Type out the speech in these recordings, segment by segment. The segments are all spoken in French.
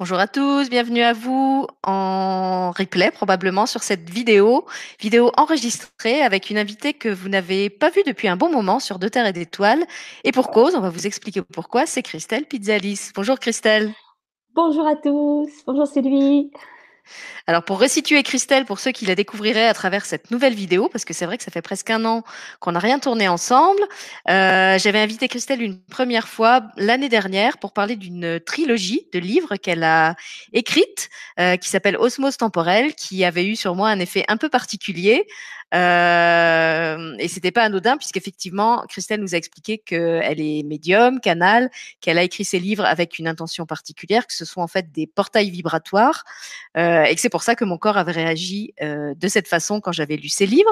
Bonjour à tous, bienvenue à vous en replay probablement sur cette vidéo, vidéo enregistrée avec une invitée que vous n'avez pas vue depuis un bon moment sur Deux Terres et d'Étoiles. Et pour cause, on va vous expliquer pourquoi, c'est Christelle Pizzalis. Bonjour Christelle. Bonjour à tous, bonjour Sylvie. Alors pour resituer Christelle, pour ceux qui la découvriraient à travers cette nouvelle vidéo, parce que c'est vrai que ça fait presque un an qu'on n'a rien tourné ensemble, euh, j'avais invité Christelle une première fois l'année dernière pour parler d'une trilogie de livres qu'elle a écrite, euh, qui s'appelle Osmose temporelle, qui avait eu sur moi un effet un peu particulier. Euh, et c'était pas anodin puisqu'effectivement, Christelle nous a expliqué qu'elle est médium, canal, qu'elle a écrit ses livres avec une intention particulière, que ce sont en fait des portails vibratoires, euh, et que c'est pour ça que mon corps avait réagi euh, de cette façon quand j'avais lu ses livres.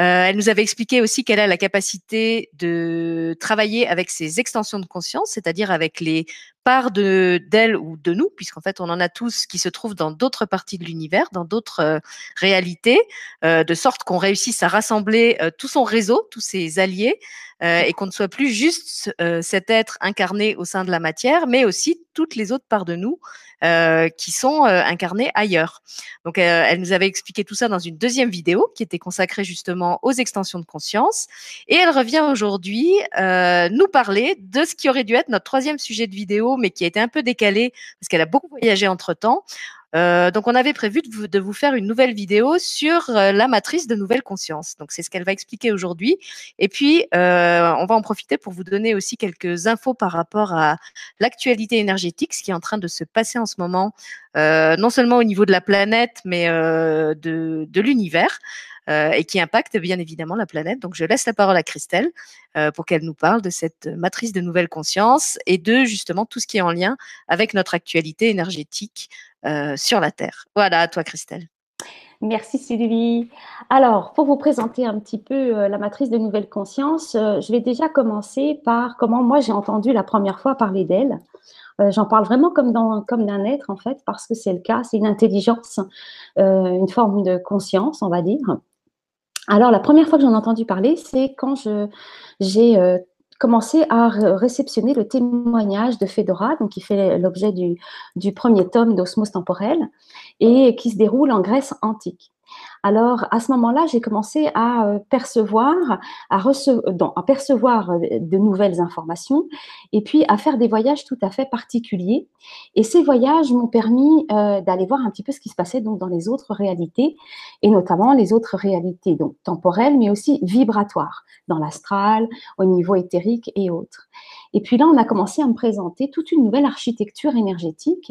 Euh, elle nous avait expliqué aussi qu'elle a la capacité de travailler avec ses extensions de conscience, c'est-à-dire avec les part de d'elle ou de nous, puisqu'en fait on en a tous qui se trouvent dans d'autres parties de l'univers, dans d'autres réalités, de sorte qu'on réussisse à rassembler euh, tout son réseau, tous ses alliés, et qu'on ne soit plus juste cet être incarné au sein de la matière, mais aussi toutes les autres parts de nous qui sont incarnées ailleurs. Donc elle nous avait expliqué tout ça dans une deuxième vidéo qui était consacrée justement aux extensions de conscience, et elle revient aujourd'hui nous parler de ce qui aurait dû être notre troisième sujet de vidéo mais qui a été un peu décalée parce qu'elle a beaucoup voyagé entre temps. Euh, donc, on avait prévu de vous, faire une nouvelle vidéo sur euh, la matrice de nouvelle conscience. Donc, c'est ce qu'elle va expliquer aujourd'hui. Et puis, euh, on va en profiter pour vous donner aussi quelques infos par rapport à l'actualité énergétique, ce qui est en train de se passer en ce moment, non seulement au niveau de la planète, mais de, l'univers. Et qui impacte bien évidemment la planète. Donc je laisse la parole à Christelle pour qu'elle nous parle de cette matrice de nouvelle conscience et de justement tout ce qui est en lien avec notre actualité énergétique sur la Terre. Voilà, à toi Christelle. Merci Sylvie. Alors, pour vous présenter un petit peu la matrice de nouvelle conscience, je vais déjà commencer par comment moi j'ai entendu la première fois parler d'elle. J'en parle vraiment comme d'un être en fait, parce que c'est le cas, c'est une intelligence, une forme de conscience, on va dire. Alors, la première fois que j'en ai entendu parler, c'est quand j'ai euh, commencé à réceptionner le témoignage de Fedora, donc qui fait l'objet du, premier tome d'Osmose temporelle et qui se déroule en Grèce antique. Alors, à ce moment-là, j'ai commencé à euh, percevoir, à, à percevoir euh, de nouvelles informations et puis à faire des voyages tout à fait particuliers. Et ces voyages m'ont permis euh, d'aller voir un petit peu ce qui se passait donc dans les autres réalités et notamment les autres réalités donc temporelles, mais aussi vibratoires, dans l'astral, au niveau éthérique et autres. Et puis là, on a commencé à me présenter toute une nouvelle architecture énergétique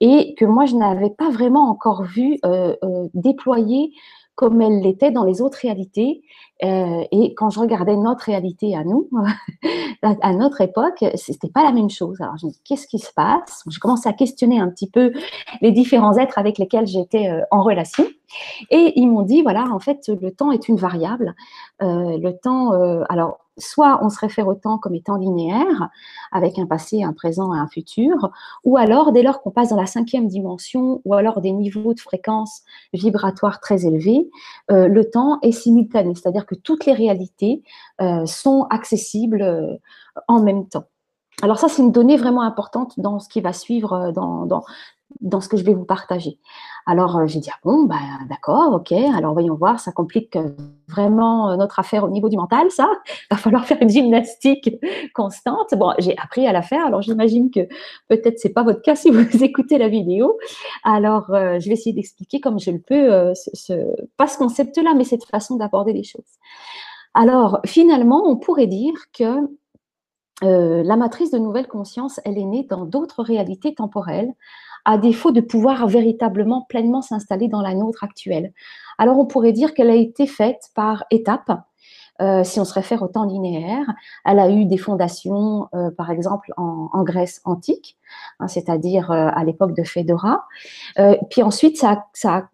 et que moi, je n'avais pas vraiment encore vu euh, euh, déployer comme elle l'était dans les autres réalités. Euh, et quand je regardais notre réalité à nous, à notre époque, c'était pas la même chose. Alors je me dis qu'est-ce qui se passe? Je commence à questionner un petit peu les différents êtres avec lesquels j'étais en relation. Et ils m'ont dit voilà, en fait, le temps est une variable. le temps, alors soit on se réfère au temps comme étant linéaire, avec un passé, un présent et un futur, ou alors dès lors qu'on passe dans la cinquième dimension, ou alors des niveaux de fréquence vibratoire très élevés, euh, le temps est simultané, c'est-à-dire que toutes les réalités euh, sont accessibles euh, en même temps. Alors ça, c'est une donnée vraiment importante dans ce qui va suivre dans, dans, dans ce que je vais vous partager. Alors euh, j'ai dit ah bon bah d'accord ok alors voyons voir ça complique euh, vraiment euh, notre affaire au niveau du mental ça. Va falloir faire une gymnastique constante. Bon j'ai appris à la faire alors j'imagine que peut-être c'est pas votre cas si vous écoutez la vidéo. Alors je vais essayer d'expliquer comme je le peux pas ce concept là mais cette façon d'aborder les choses. Alors finalement on pourrait dire que la matrice de nouvelle conscience, elle est née dans d'autres réalités temporelles, à défaut de pouvoir véritablement pleinement s'installer dans la nôtre actuelle. Alors on pourrait dire qu'elle a été faite par étapes. Euh, si on se réfère au temps linéaire, elle a eu des fondations, euh, par exemple, en, Grèce antique, hein, c'est-à-dire euh, à l'époque de Phédora. puis ensuite, ça, ça,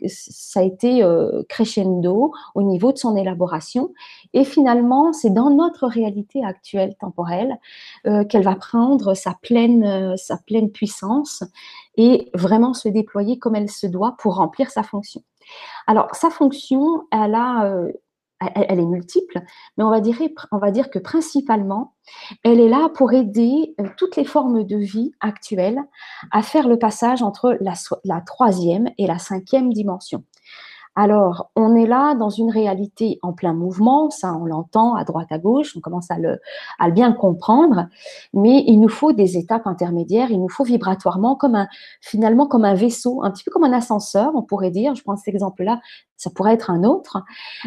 a été crescendo au niveau de son élaboration. Et finalement, c'est dans notre réalité actuelle temporelle qu'elle va prendre sa pleine, sa pleine puissance et vraiment se déployer comme elle se doit pour remplir sa fonction. Alors, sa fonction, elle a elle, est multiple, mais on va, dire, on va dire que principalement, elle est là pour aider euh, toutes les formes de vie actuelles à faire le passage entre la, troisième et la cinquième dimension. Alors, on est là dans une réalité en plein mouvement, ça on l'entend à droite à gauche, on commence à le, à bien comprendre, mais il nous faut des étapes intermédiaires, il nous faut vibratoirement comme un, finalement comme un vaisseau, un petit peu comme un ascenseur, on pourrait dire, je prends cet exemple-là, ça pourrait être un autre.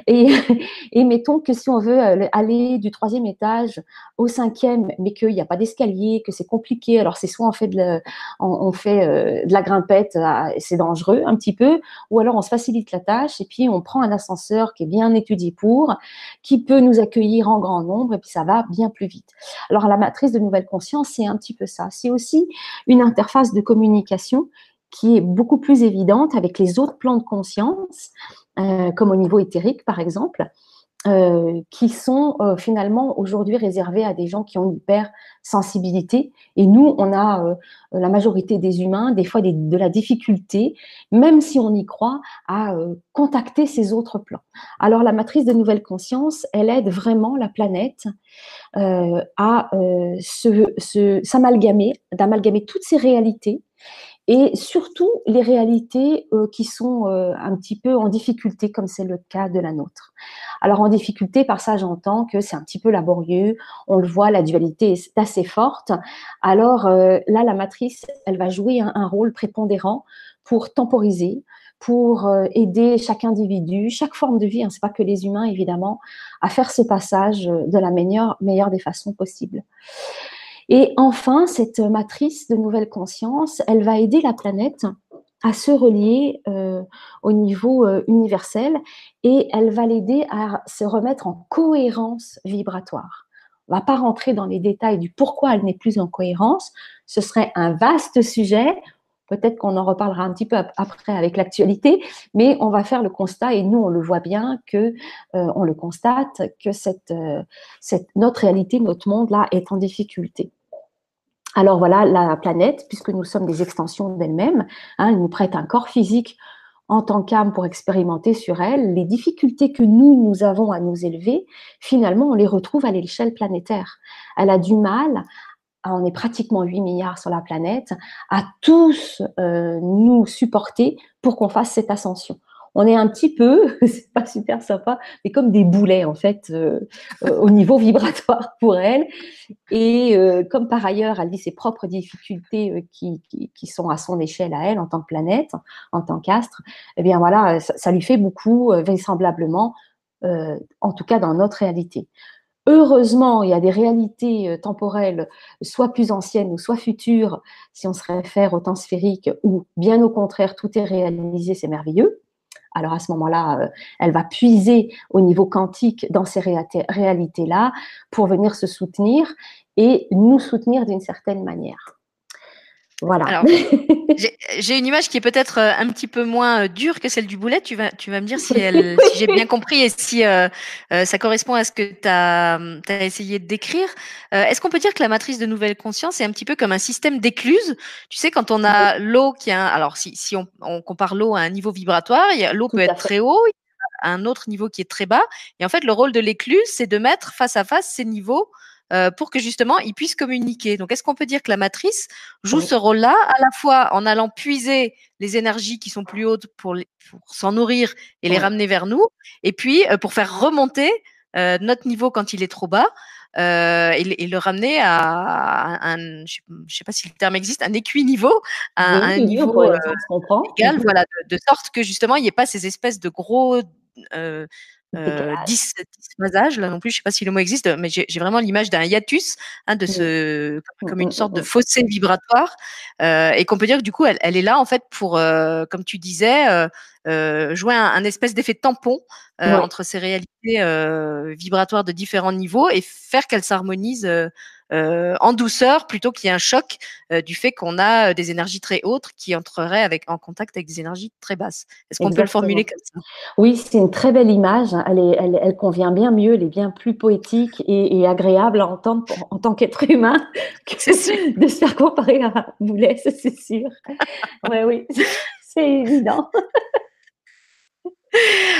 Et, et, mettons que si on veut euh, aller du troisième étage au cinquième, mais qu'il n'y a pas d'escalier, que c'est compliqué, alors c'est soit on fait de, on, fait euh, de la grimpette, c'est dangereux un petit peu, ou alors on se facilite la tâche et puis on prend un ascenseur qui est bien étudié pour, qui peut nous accueillir en grand nombre et puis ça va bien plus vite. Alors la matrice de nouvelle conscience, c'est un petit peu ça. C'est aussi une interface de communication qui est beaucoup plus évidente avec les autres plans de conscience, euh, comme au niveau éthérique par exemple, euh, qui sont euh, finalement aujourd'hui réservés à des gens qui ont une hypersensibilité. Et nous, on a la majorité des humains, des fois de la difficulté, même si on y croit, à contacter ces autres plans. Alors la matrice de nouvelle conscience, elle aide vraiment la planète à s'amalgamer, d'amalgamer toutes ces réalités et surtout les réalités euh, qui sont euh, un petit peu en difficulté, comme c'est le cas de la nôtre. Alors en difficulté, par ça j'entends que c'est un petit peu laborieux, on le voit, la dualité est assez forte. Alors euh, là, la matrice, elle va jouer un, rôle prépondérant pour temporiser, pour aider chaque individu, chaque forme de vie, hein, c'est pas que les humains évidemment, à faire ce passage de la meilleure, meilleure des façons possibles. Et enfin, cette matrice de nouvelle conscience, elle va aider la planète à se relier euh, au niveau euh, universel et elle va l'aider à se remettre en cohérence vibratoire. On va pas rentrer dans les détails du pourquoi elle n'est plus en cohérence. Ce serait un vaste sujet. Peut-être qu'on en reparlera un petit peu après avec l'actualité, mais on va faire le constat et nous on le voit bien que euh, on le constate que notre réalité, notre monde là est en difficulté. Alors voilà, la planète, puisque nous sommes des extensions d'elle-même, hein, elle nous prête un corps physique en tant qu'âme pour expérimenter sur elle. Les difficultés que nous, nous avons à nous élever, finalement, on les retrouve à l'échelle planétaire. Elle a du mal, on est pratiquement 8 milliards sur la planète, à tous euh, nous supporter pour qu'on fasse cette ascension on est un petit peu, c'est pas super sympa, mais comme des boulets en fait euh, euh, au niveau vibratoire pour elle. Et euh, comme par ailleurs, elle vit ses propres difficultés qui, qui, sont à son échelle à elle en tant que planète, en tant qu'astre, eh bien voilà, ça, lui fait beaucoup vraisemblablement, en tout cas dans notre réalité. Heureusement, il y a des réalités temporelles, soit plus anciennes ou soit futures, si on se réfère au temps sphérique, où bien au contraire, tout est réalisé, c'est merveilleux alors à ce moment-là, euh, elle va puiser au niveau quantique dans ces réalités-là pour venir se soutenir et nous soutenir d'une certaine manière. Voilà. j'ai une image qui est peut-être euh, un petit peu moins euh, dure que celle du boulet. Tu vas, tu vas me dire si, elle, si j'ai bien compris et si euh, ça correspond à ce que tu as, as, essayé de décrire. Est-ce qu'on peut dire que la matrice de nouvelle conscience est un petit peu comme un système d'écluse? Tu sais, quand on a l'eau qui a alors si, si on, on compare l'eau à un niveau vibratoire, l'eau peut être très haut, à un autre niveau qui est très bas. Et en fait, le rôle de l'écluse, c'est de mettre face à face ces niveaux euh, pour que justement ils puissent communiquer. Donc, est-ce qu'on peut dire que la matrice joue ce rôle-là à la fois en allant puiser les énergies qui sont plus hautes pour, s'en nourrir et les ramener vers nous, et puis euh, pour faire remonter euh, notre niveau quand il est trop bas. et, le ramener à, un, je ne sais pas si le terme existe, un équiniveau, à, un niveau égal, voilà, de, sorte que justement il n'y ait pas ces espèces de gros euh, 10, 10 là non plus, je sais pas si le mot existe, mais j'ai vraiment l'image d'un hiatus, hein, de mmh. ce, comme mmh, une mmh, sorte de fossé vibratoire, euh, et qu'on peut dire que du coup, elle, elle, est là en fait pour, euh, comme tu disais, euh, euh jouer un, un espèce d'effet tampon euh, entre ces réalités euh, vibratoires de différents niveaux et faire qu'elles s'harmonisent euh, en douceur plutôt qu'il y ait un choc euh, du fait qu'on a euh, des énergies très hautes qui entreraient avec, en contact avec des énergies très basses. Est-ce qu'on peut le formuler comme ça? Oui, c'est une très belle image. Elle, est, elle, elle, convient bien mieux, elle est bien plus poétique et, et agréable à entendre en tant qu'être humain que de se faire comparer à Boulet, c'est sûr. ouais, oui, c'est évident.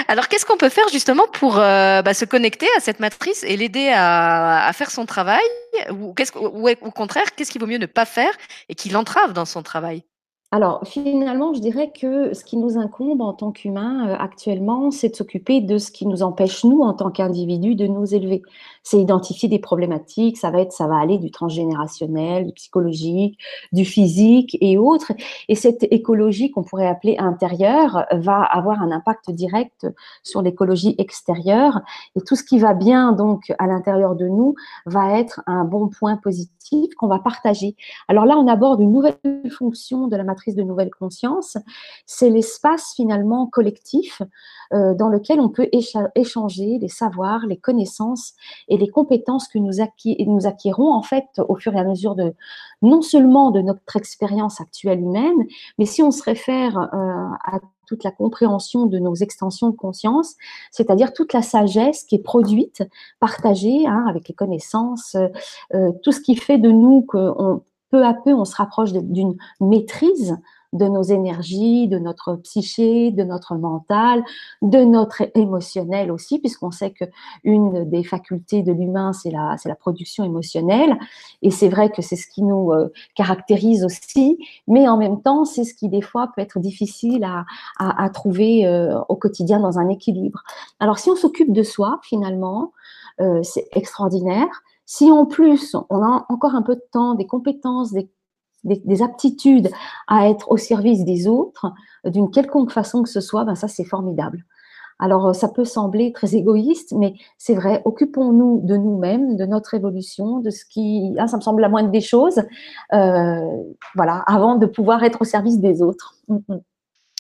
Alors, qu'est-ce qu'on peut faire justement pour euh, bah, se connecter à cette matrice et l'aider à, faire son travail? Ou, ou au contraire, qu'est-ce qu'il vaut mieux ne pas faire et qui l'entrave dans son travail? Alors, finalement, je dirais que ce qui nous incombe en tant qu'humains euh, actuellement, c'est de s'occuper de ce qui nous empêche, nous, en tant qu'individus, de nous élever. C'est identifier des problématiques, ça va être, ça va aller du transgénérationnel, du psychologique, du physique et autres. Et cette écologie qu'on pourrait appeler intérieure va avoir un impact direct sur l'écologie extérieure. Et tout ce qui va bien, donc, à l'intérieur de nous, va être un bon point positif qu'on va partager. Alors là, on aborde une nouvelle fonction de la matrice de nouvelles consciences, c'est l'espace finalement collectif euh, dans lequel on peut échanger les savoirs, les connaissances et les compétences que nous, acquérons en fait au fur et à mesure de non seulement de notre expérience actuelle humaine, mais si on se réfère euh, à toute la compréhension de nos extensions de conscience, c'est-à-dire toute la sagesse qui est produite, partagée hein, avec les connaissances, euh, tout ce qui fait de nous qu'on peu à peu, on se rapproche d'une maîtrise de nos énergies, de notre psyché, de notre mental, de notre émotionnel aussi, puisqu'on sait que une des facultés de l'humain, c'est la, production émotionnelle. Et c'est vrai que c'est ce qui nous euh, caractérise aussi, mais en même temps, c'est ce qui des fois peut être difficile à, à, trouver euh, au quotidien dans un équilibre. Alors si on s'occupe de soi, finalement, euh, c'est extraordinaire. Si en plus, on a encore un peu de temps, des compétences, des, aptitudes à être au service des autres, d'une quelconque façon que ce soit, ben ça c'est formidable. Alors euh, ça peut sembler très égoïste, mais c'est vrai, occupons-nous de nous-mêmes, de notre évolution, de ce qui, ah, ça me semble la moindre des choses, euh, voilà, avant de pouvoir être au service des autres. Mm, mm.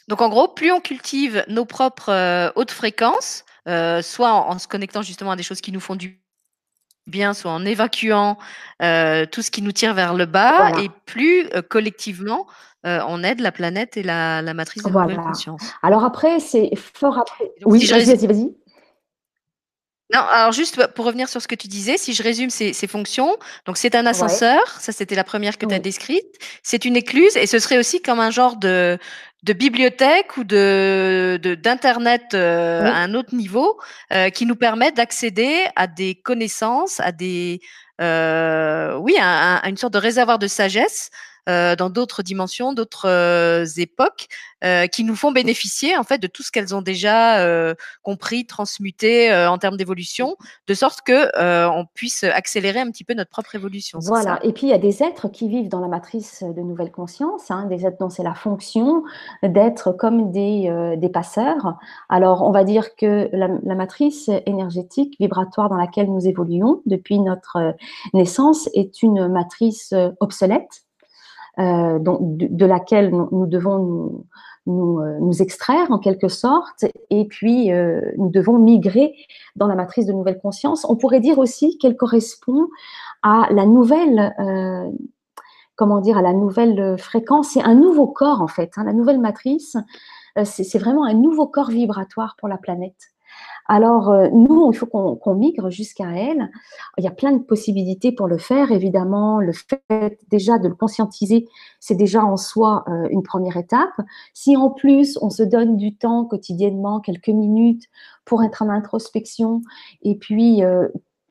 Donc en gros, plus on cultive nos propres euh, hautes fréquences, soit en, se connectant justement à des choses qui nous font du bien, soit en évacuant euh, tout ce qui nous tire vers le bas, et plus euh, collectivement, euh, on aide la planète et la, matrice de voilà. conscience. Alors après, c'est fort après. oui, vas-y, vas-y, vas-y. Non, alors juste pour revenir sur ce que tu disais, si je résume ces, fonctions, donc c'est un ascenseur, ça c'était la première que tu as décrite, c'est une écluse et ce serait aussi comme un genre de, de bibliothèque ou de d'internet euh, à un autre niveau euh, qui nous permet d'accéder à des connaissances, à des euh, oui, à, une sorte de réservoir de sagesse dans d'autres dimensions, d'autres euh, époques, euh, qui nous font bénéficier en fait de tout ce qu'elles ont déjà compris, transmuté en termes d'évolution, de sorte que on puisse accélérer un petit peu notre propre évolution. Voilà. Et puis il y a des êtres qui vivent dans la matrice de nouvelle conscience, hein, des êtres dont c'est la fonction d'être comme des, des passeurs. Alors on va dire que la, la matrice énergétique vibratoire dans laquelle nous évoluons depuis notre naissance est une matrice obsolète euh, de, laquelle nous, devons nous, euh, nous, extraire en quelque sorte, et puis euh, nous devons migrer dans la matrice de nouvelle conscience. On pourrait dire aussi qu'elle correspond à la nouvelle, comment dire, à la nouvelle fréquence, c'est un nouveau corps en fait. Hein. la nouvelle matrice, c'est vraiment un nouveau corps vibratoire pour la planète. Alors, euh, nous, il faut qu'on migre jusqu'à elle. Il y a plein de possibilités pour le faire. Évidemment, le fait déjà de le conscientiser, c'est déjà en soi euh, une première étape. Si en plus, on se donne du temps quotidiennement, quelques minutes, pour être en introspection et puis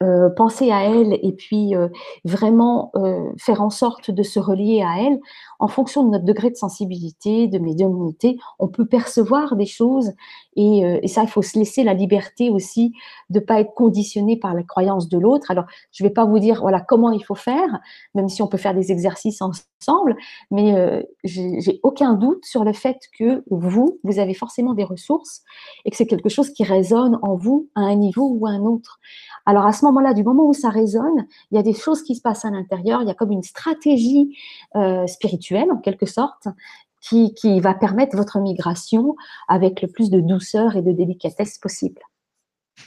euh, penser à elle et puis euh, vraiment euh, faire en sorte de se relier à elle, en fonction de notre degré de sensibilité, de médiumnité, on peut percevoir des choses et, ça, il faut se laisser la liberté aussi de pas être conditionné par la croyance de l'autre. Alors, je vais pas vous dire voilà comment il faut faire, même si on peut faire des exercices ensemble, mais j'ai aucun doute sur le fait que vous, vous avez forcément des ressources et que c'est quelque chose qui résonne en vous à un niveau ou à un autre. Alors à ce moment-là, du moment où ça résonne, il y a des choses qui se passent à l'intérieur, il y a comme une stratégie euh, spirituelle en quelque sorte qui, va permettre votre migration avec le plus de douceur et de délicatesse possible.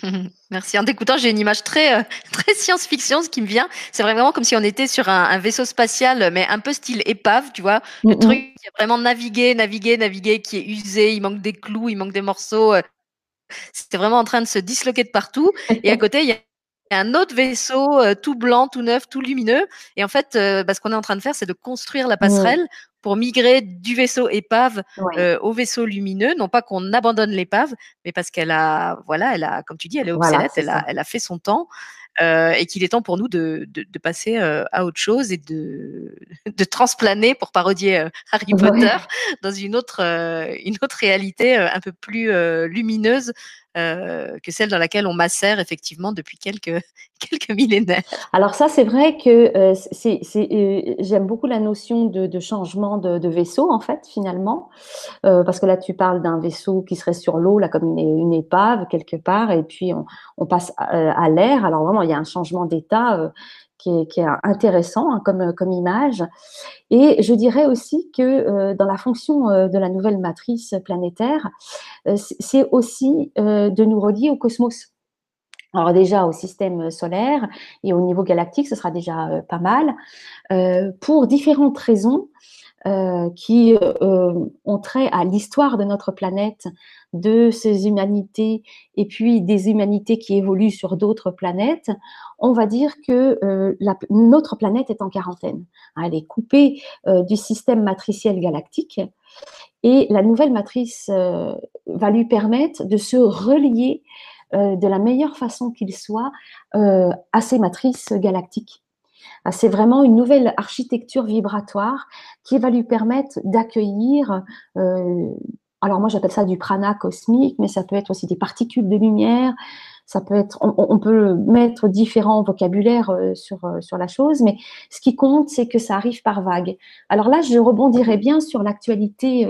Merci. En t'écoutant, j'ai une image très, euh, très science-fiction, ce qui me vient. C'est vraiment comme si on était sur un, vaisseau spatial, mais un peu style épave, tu vois. Le truc qui a vraiment navigué, navigué, navigué, qui est usé, il manque des clous, il manque des morceaux. Euh, c'était vraiment en train de se disloquer de partout. Et à côté, il y a un autre vaisseau euh, tout blanc, tout neuf, tout lumineux. Et en fait, euh, bah, ce qu'on est en train de faire, c'est de construire la passerelle pour migrer du vaisseau épave au vaisseau lumineux. Non pas qu'on abandonne l'épave, mais parce qu'elle a, voilà, elle a, comme tu dis, elle est obsolète, elle, a, elle a fait son temps. Euh, et qu'il est temps pour nous de, de, de passer euh, à autre chose et de, de transplaner, pour parodier euh, Harry Potter, dans une autre, une autre réalité un peu plus lumineuse euh, que celle dans laquelle on macère effectivement depuis quelques, quelques millénaires. Alors ça, c'est vrai que euh, euh, j'aime beaucoup la notion de, changement de, vaisseau, en fait, finalement, parce que là, tu parles d'un vaisseau qui serait sur l'eau, là, comme une, une, épave, quelque part, et puis on, passe à l'air. Alors vraiment, il y a un changement d'état qui est, intéressant hein, comme, image. Et je dirais aussi que euh, dans la fonction euh, de la nouvelle matrice planétaire, euh, c'est aussi de nous relier au cosmos. Alors déjà au système solaire et au niveau galactique, ce sera déjà pas mal, pour différentes raisons. Euh, qui euh, ont trait à l'histoire de notre planète, de ces humanités, et puis des humanités qui évoluent sur d'autres planètes, on va dire que euh, notre planète est en quarantaine. Elle est coupée du système matriciel galactique, et la nouvelle matrice va lui permettre de se relier de la meilleure façon qu'il soit à ces matrices galactiques. Ah, c'est vraiment une nouvelle architecture vibratoire qui va lui permettre d'accueillir, euh, alors moi j'appelle ça du prana cosmique, mais ça peut être aussi des particules de lumière, ça peut être, on, peut mettre différents vocabulaires euh, sur, euh, sur la chose, mais ce qui compte, c'est que ça arrive par vague. Alors là, je rebondirai bien sur l'actualité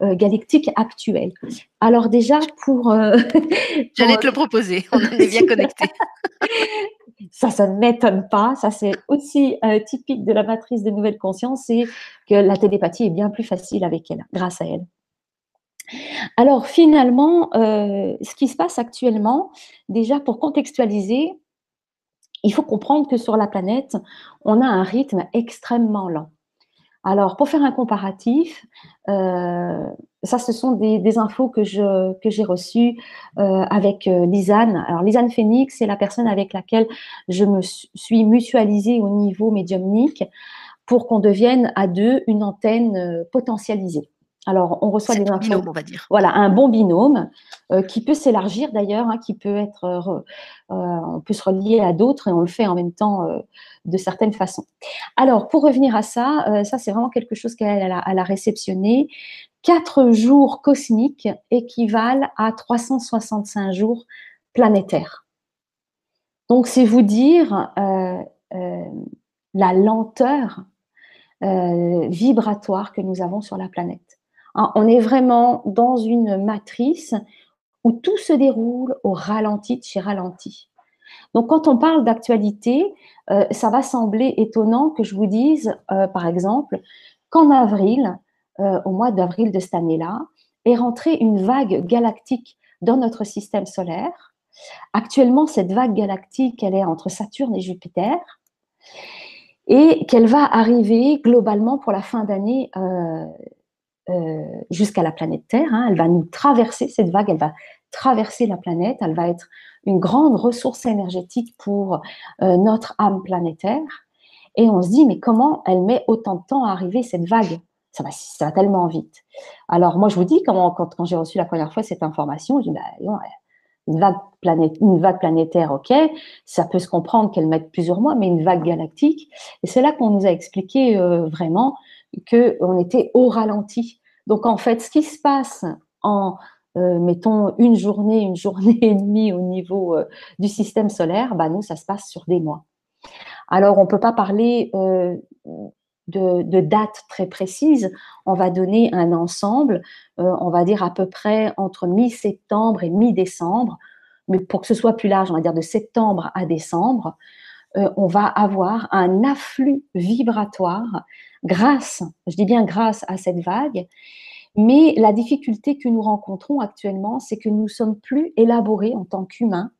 galactique actuelle. Alors déjà, pour... J'allais te le proposer, on est bien connectés. ça, ça ne m'étonne pas. Ça, c'est aussi euh, typique de la matrice de nouvelle conscience, c'est que la télépathie est bien plus facile avec elle, grâce à elle. Alors finalement, euh, ce qui se passe actuellement, déjà pour contextualiser, il faut comprendre que sur la planète, on a un rythme extrêmement lent. Alors, pour faire un comparatif, euh, ça, ce sont des, infos que j'ai reçues euh, avec Lisanne. Alors, Lisanne Phoenix, c'est la personne avec laquelle je me suis mutualisée au niveau médiumnique pour qu'on devienne à deux une antenne potentialisée. Alors, on reçoit des infos. Binôme, on va dire. Voilà, un bon binôme euh, qui peut s'élargir d'ailleurs, hein, qui peut être, euh, euh, on peut se relier à d'autres et on le fait en même temps de certaines façons. Alors, pour revenir à ça, ça c'est vraiment quelque chose qu'elle a, a, réceptionné. Quatre jours cosmiques équivalent à 365 jours planétaires. Donc, c'est vous dire la lenteur vibratoire que nous avons sur la planète. Hein, on est vraiment dans une matrice où tout se déroule au ralenti de chez ralenti. Donc, quand on parle d'actualité, euh, ça va sembler étonnant que je vous dise, euh, par exemple, qu'en avril, euh, au mois d'avril de cette année-là, est rentrée une vague galactique dans notre système solaire. Actuellement, cette vague galactique, elle est entre Saturne et Jupiter et qu'elle va arriver globalement pour la fin d'année jusqu'à la planète Terre. Hein. Elle va nous traverser, cette vague, elle va traverser la planète, elle va être une grande ressource énergétique pour euh, notre âme planétaire. Et on se dit, mais comment elle met autant de temps à arriver, cette vague? Ça va, tellement vite. Alors moi, je vous dis, quand, quand, j'ai reçu la première fois cette information, je dis, bah, une, vague planète, une vague planétaire, ok, ça peut se comprendre qu'elle mette plusieurs mois, mais une vague galactique, et c'est là qu'on nous a expliqué euh, vraiment qu'on était au ralenti. Donc en fait, ce qui se passe en, euh, mettons, une journée, une journée et demie au niveau euh, du système solaire, bah, nous, ça se passe sur des mois. Alors, on ne peut pas parler euh, de, de, dates très précises. On va donner un ensemble, on va dire à peu près entre mi-septembre et mi-décembre. Mais pour que ce soit plus large, on va dire de septembre à décembre, on va avoir un afflux vibratoire grâce, je dis bien grâce à cette vague. Mais la difficulté que nous rencontrons actuellement, c'est que nous ne sommes plus élaborés en tant qu'humains.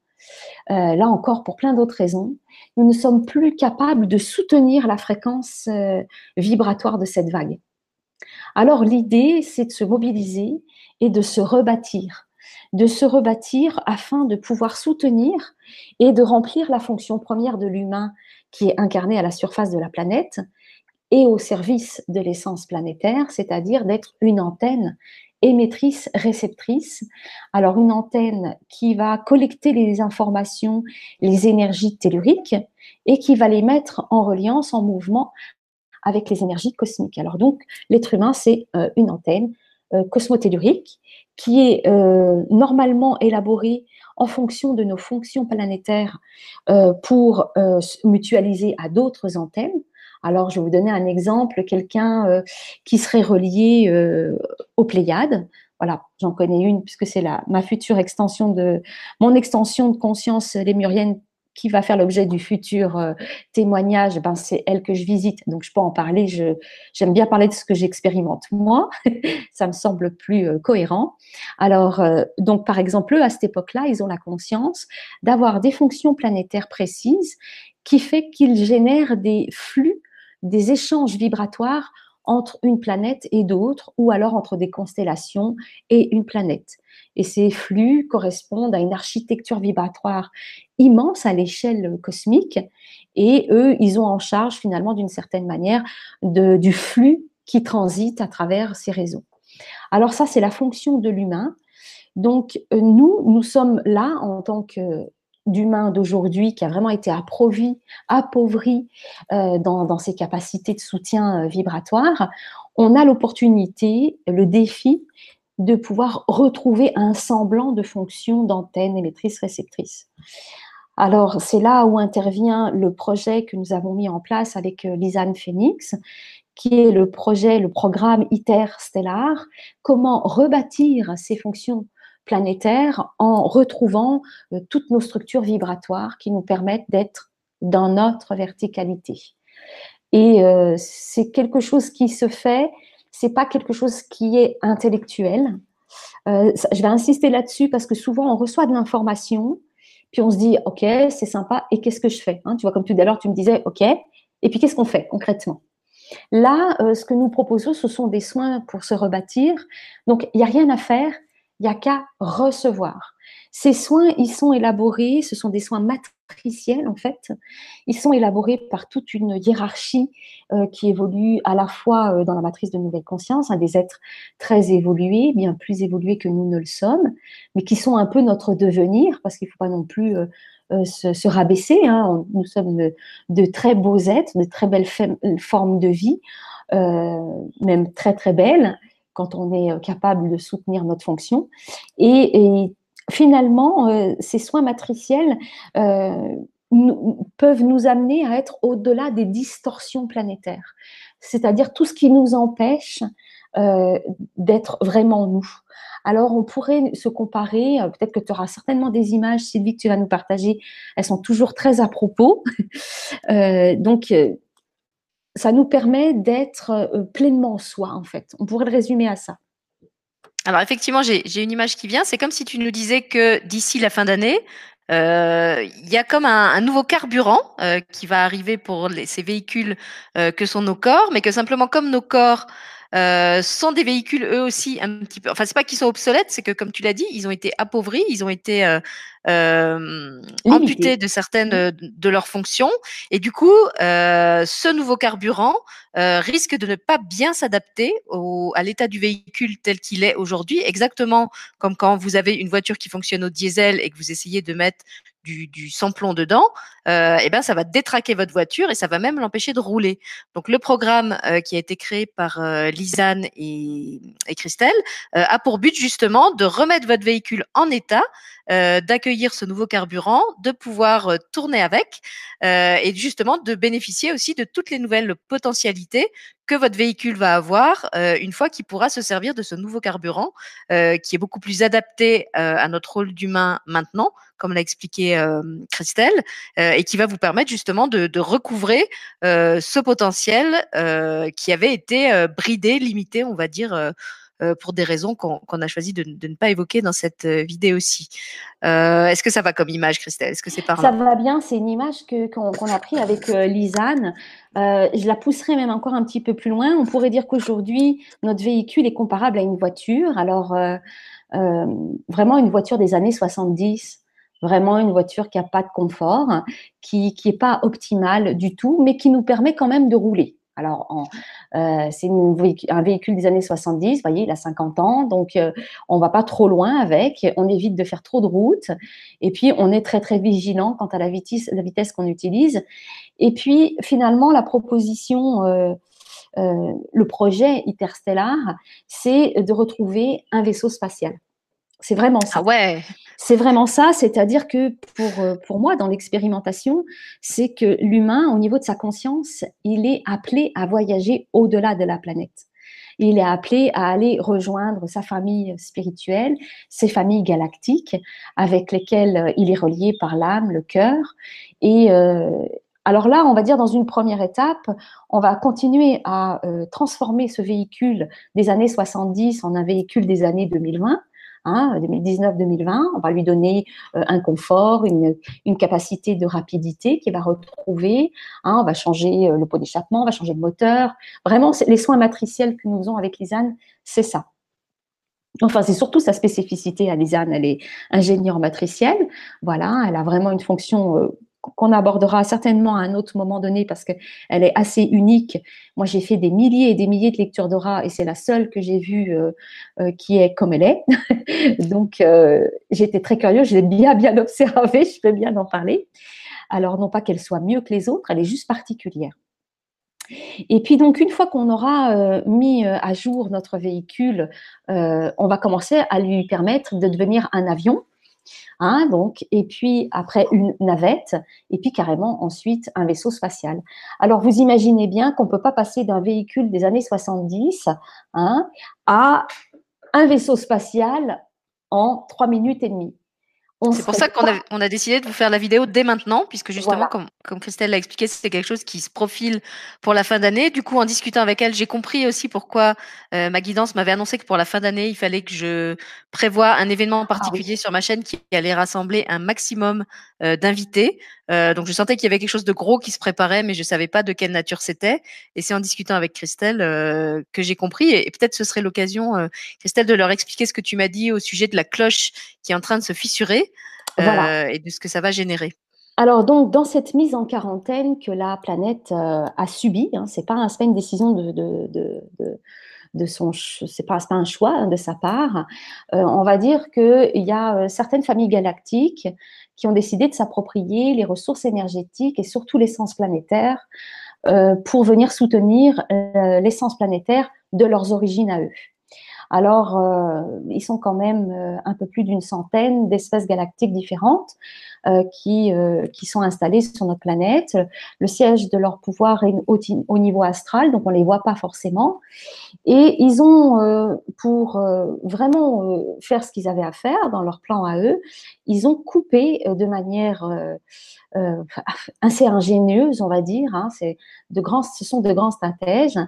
Euh, là encore, pour plein d'autres raisons, nous ne sommes plus capables de soutenir la fréquence euh, vibratoire de cette vague. Alors l'idée, c'est de se mobiliser et de se rebâtir, de se rebâtir afin de pouvoir soutenir et de remplir la fonction première de l'humain qui est incarnée à la surface de la planète, et au service de l'essence planétaire, c'est-à-dire d'être une antenne émettrice, réceptrice. Alors une antenne qui va collecter les informations, les énergies telluriques et qui va les mettre en reliance, en mouvement avec les énergies cosmiques. Alors donc l'être humain, c'est euh, une antenne cosmotellurique qui est euh, normalement élaborée en fonction de nos fonctions planétaires pour mutualiser à d'autres antennes. Alors, je vais vous donner un exemple, quelqu'un euh, qui serait relié euh, aux Pléiades. Voilà, j'en connais une puisque c'est ma future extension de mon extension de conscience lémurienne qui va faire l'objet du futur euh, témoignage, ben c'est elle que je visite, donc je peux en parler. j'aime bien parler de ce que j'expérimente moi, ça me semble plus cohérent. Alors, donc par exemple, à cette époque-là, ils ont la conscience d'avoir des fonctions planétaires précises qui fait qu'ils génèrent des flux des échanges vibratoires entre une planète et d'autres, ou alors entre des constellations et une planète. Et ces flux correspondent à une architecture vibratoire immense à l'échelle cosmique, et eux, ils ont en charge finalement d'une certaine manière du flux qui transite à travers ces réseaux. Alors ça, c'est la fonction de l'humain. Donc nous, nous sommes là en tant que d'humain d'aujourd'hui qui a vraiment été appauvri, appauvri euh, dans, ses capacités de soutien euh, vibratoire, on a l'opportunité, le défi de pouvoir retrouver un semblant de fonction d'antenne émettrice-réceptrice. Alors, c'est là où intervient le projet que nous avons mis en place avec euh, Lisanne Phoenix, qui est le projet, le programme ITER Stellar, comment rebâtir ces fonctions planétaire en retrouvant euh, toutes nos structures vibratoires qui nous permettent d'être dans notre verticalité. Et euh, c'est quelque chose qui se fait, c'est pas quelque chose qui est intellectuel. Euh, je vais insister là-dessus parce que souvent on reçoit de l'information, puis on se dit ok c'est sympa et qu'est-ce que je fais hein? Tu vois comme tout à l'heure tu me disais ok et puis qu'est-ce qu'on fait concrètement? Là, ce que nous proposons, ce sont des soins pour se rebâtir. Donc, il n'y a rien à faire il n'y a qu'à recevoir. Ces soins, ils sont élaborés, ce sont des soins matriciels en fait. Ils sont élaborés par toute une hiérarchie euh, qui évolue à la fois euh, dans la matrice de nouvelle conscience, hein, des êtres très évolués, bien plus évolués que nous ne le sommes, mais qui sont un peu notre devenir, parce qu'il ne faut pas non plus euh, se, rabaisser. Hein. Nous sommes de, très beaux êtres, de très belles formes de vie, même très très belles quand on est euh, capable de soutenir notre fonction. Et, finalement, euh, ces soins matriciels euh, peuvent nous amener à être au-delà des distorsions planétaires, c'est-à-dire tout ce qui nous empêche d'être vraiment nous. Alors, on pourrait se comparer, peut-être que tu auras certainement des images, Sylvie, que tu vas nous partager, elles sont toujours très à propos. donc, ça nous permet d'être euh, pleinement soi, en fait. On pourrait le résumer à ça. Alors effectivement, j'ai une image qui vient. C'est comme si tu nous disais que d'ici la fin d'année, euh, il y a comme un, nouveau carburant euh, qui va arriver pour ces véhicules que sont nos corps, mais que simplement comme nos corps euh, sont des véhicules eux aussi un petit peu. Enfin, c'est pas qu'ils sont obsolètes, c'est que comme tu l'as dit, ils ont été appauvris, ils ont été euh, euh, amputés de certaines mmh. de leurs fonctions, et du coup, ce nouveau carburant risque de ne pas bien s'adapter à l'état du véhicule tel qu'il est aujourd'hui, exactement comme quand vous avez une voiture qui fonctionne au diesel et que vous essayez de mettre du, sans-plomb dedans, euh, eh ben ça va détraquer votre voiture et ça va même l'empêcher de rouler. Donc le programme euh, qui a été créé par euh, Lisanne et, et Christelle a pour but justement de remettre votre véhicule en état, d'accueillir ce nouveau carburant, de pouvoir tourner avec et justement de bénéficier aussi de toutes les nouvelles potentialités que votre véhicule va avoir une fois qu'il pourra se servir de ce nouveau carburant qui est beaucoup plus adapté à notre rôle d'humain maintenant, comme l'a expliqué Christelle et qui va vous permettre justement de, de recouvrer euh, ce potentiel euh, qui avait été euh, bridé, limité, on va dire. Pour des raisons qu'on a choisi de, ne pas évoquer dans cette vidéo-ci. Est-ce que ça va comme image, Christelle? Est-ce que c'est Ça va bien, c'est une image qu'on a pris avec Lisanne. je la pousserai même encore un petit peu plus loin. On pourrait dire qu'aujourd'hui, notre véhicule est comparable à une voiture. Alors, vraiment une voiture des années 70 vraiment une voiture qui n'a pas de confort, qui n'est pas optimale du tout, mais qui nous permet quand même de rouler. Alors, euh, c'est un véhicule des années 70, vous voyez, il a 50 ans, donc on euh, on va pas trop loin avec, on évite de faire trop de route, et puis on est très très vigilant quant à la vitesse, qu'on utilise. Et puis finalement, la proposition, euh, le projet Interstellar, c'est de retrouver un vaisseau spatial. C'est vraiment ça. Ah ouais. C'est vraiment ça, c'est-à-dire que pour, euh, pour moi, dans l'expérimentation, c'est que l'humain, au niveau de sa conscience, il est appelé à voyager au-delà de la planète. Il est appelé à aller rejoindre sa famille spirituelle, ses familles galactiques, avec lesquelles euh, il est relié par l'âme, le cœur. Et euh, alors là, on va dire dans une première étape, on va continuer à transformer ce véhicule des années 70 en un véhicule des années 2020 2019-2020. Hein, on va lui donner euh, un confort, une, capacité de rapidité qu'il va retrouver. Hein, on va changer euh, le pot d'échappement, on va changer le moteur. Vraiment, les soins matriciels que nous faisons avec Lisanne, c'est ça. Enfin, c'est surtout sa spécificité à Lisanne. Elle est ingénieure matricielle. Voilà, elle a vraiment une fonction euh, qu'on abordera certainement à un autre moment donné parce qu'elle est assez unique. Moi, j'ai fait des milliers et des milliers de lectures d'aura et c'est la seule que j'ai vue euh, euh, qui est comme elle est. Donc, euh, j'étais très curieuse, je l'ai bien, bien observée, je peux bien en parler. Alors, non pas qu'elle soit mieux que les autres, elle est juste particulière. Et puis donc une fois qu'on aura mis à jour notre véhicule, on va commencer à lui permettre de devenir un avion Hein, donc, et puis après une navette, et puis carrément ensuite un vaisseau spatial. Alors vous imaginez bien qu'on ne peut pas passer d'un véhicule des années 70 hein, à un vaisseau spatial en trois minutes et demie. C'est pour ça qu'on a, on a, décidé de vous faire la vidéo dès maintenant, puisque justement, comme, comme, Christelle l'a expliqué, c'est quelque chose qui se profile pour la fin d'année. Du coup, en discutant avec elle, j'ai compris aussi pourquoi euh, ma guidance m'avait annoncé que pour la fin d'année, il fallait que je prévoie un événement ah particulier sur ma chaîne qui allait rassembler un maximum euh, d'invités. Euh, donc, je sentais qu'il y avait quelque chose de gros qui se préparait, mais je savais pas de quelle nature c'était. Et c'est en discutant avec Christelle euh, que j'ai compris. Et, peut-être ce serait l'occasion, euh, Christelle, de leur expliquer ce que tu m'as dit au sujet de la cloche qui est en train de se fissurer et de ce que ça va générer. Alors donc dans cette mise en quarantaine que la planète a subie, hein, c'est pas, un, pas une décision de, de, de, de son, c'est pas, pas un choix de sa part. on va dire qu'il y a certaines familles galactiques qui ont décidé de s'approprier les ressources énergétiques et surtout l'essence planétaire euh, pour venir soutenir euh, l'essence planétaire de leurs origines à eux. Alors, euh, ils sont quand même euh, un peu plus d'une centaine d'espèces galactiques différentes euh, qui, qui sont installées sur notre planète. Le siège de leur pouvoir est au, au niveau astral, donc on ne les voit pas forcément. Et ils ont, pour vraiment faire ce qu'ils avaient à faire dans leur plan à eux, ils ont coupé de manière assez ingénieuse, on va dire. Hein, de grands, ce sont de grands stratèges.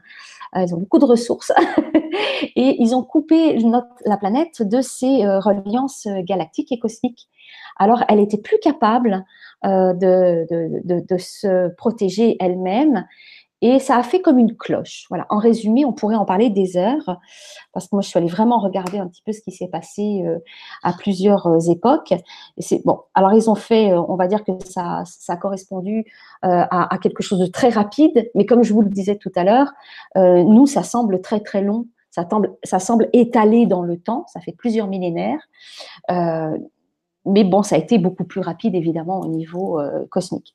Ils ont beaucoup de ressources et ils ont coupé la planète de ses euh, reliances euh, galactiques et cosmiques. Alors, elle était plus capable euh, de, se protéger elle-même. Et ça a fait comme une cloche. Voilà. En résumé, on pourrait en parler des heures, parce que moi, je suis allée vraiment regarder un petit peu ce qui s'est passé à plusieurs époques. Et c'est bon. Alors, ils ont fait, on va dire que ça, ça a correspondu à, quelque chose de très rapide, mais comme je vous le disais tout à l'heure, nous, ça semble très très long ça, semble étalé dans le temps, ça fait plusieurs millénaires. Euh, mais bon, ça a été beaucoup plus rapide, évidemment, au niveau euh, cosmique.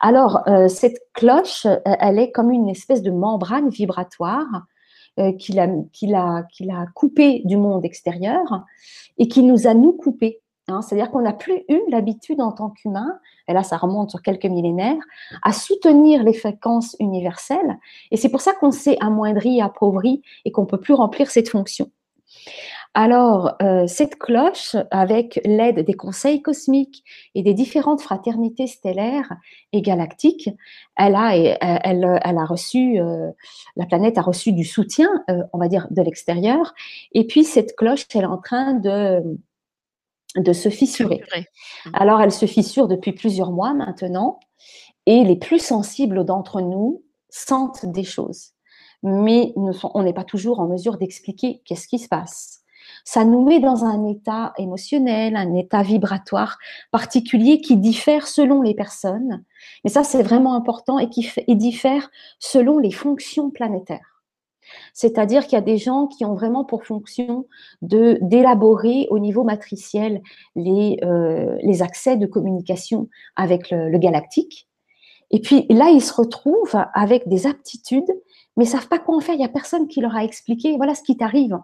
Alors, euh, cette cloche, elle est comme une espèce de membrane vibratoire qui l'a a, coupée du monde extérieur et qui nous a, nous, coupés. Hein. C'est-à-dire qu'on n'a plus eu l'habitude en tant qu'humain, et là ça remonte sur quelques millénaires, à soutenir les fréquences universelles. Et c'est pour ça qu'on s'est amoindri, appauvri et qu'on ne peut plus remplir cette fonction. Alors, euh, cette cloche, avec l'aide des conseils cosmiques et des différentes fraternités stellaires et galactiques, elle a, elle, a reçu, euh, la planète a reçu du soutien, euh, on va dire, de l'extérieur. Et puis, cette cloche, elle est en train de de se fissurer. Mmh. Alors, elle se fissure depuis plusieurs mois maintenant, et les plus sensibles d'entre nous sentent des choses, mais on n'est pas toujours en mesure d'expliquer qu'est-ce qui se passe. Ça nous met dans un état émotionnel, un état vibratoire particulier qui diffère selon les personnes. Mais ça, c'est vraiment important et qui diffère selon les fonctions planétaires. C'est-à-dire qu'il y a des gens qui ont vraiment pour fonction d'élaborer au niveau matriciel les, euh, les accès de communication avec le galactique. Et puis là, ils se retrouvent avec des aptitudes mais savent pas quoi en faire. Il y a personne qui leur a expliqué. Voilà ce qui t'arrive.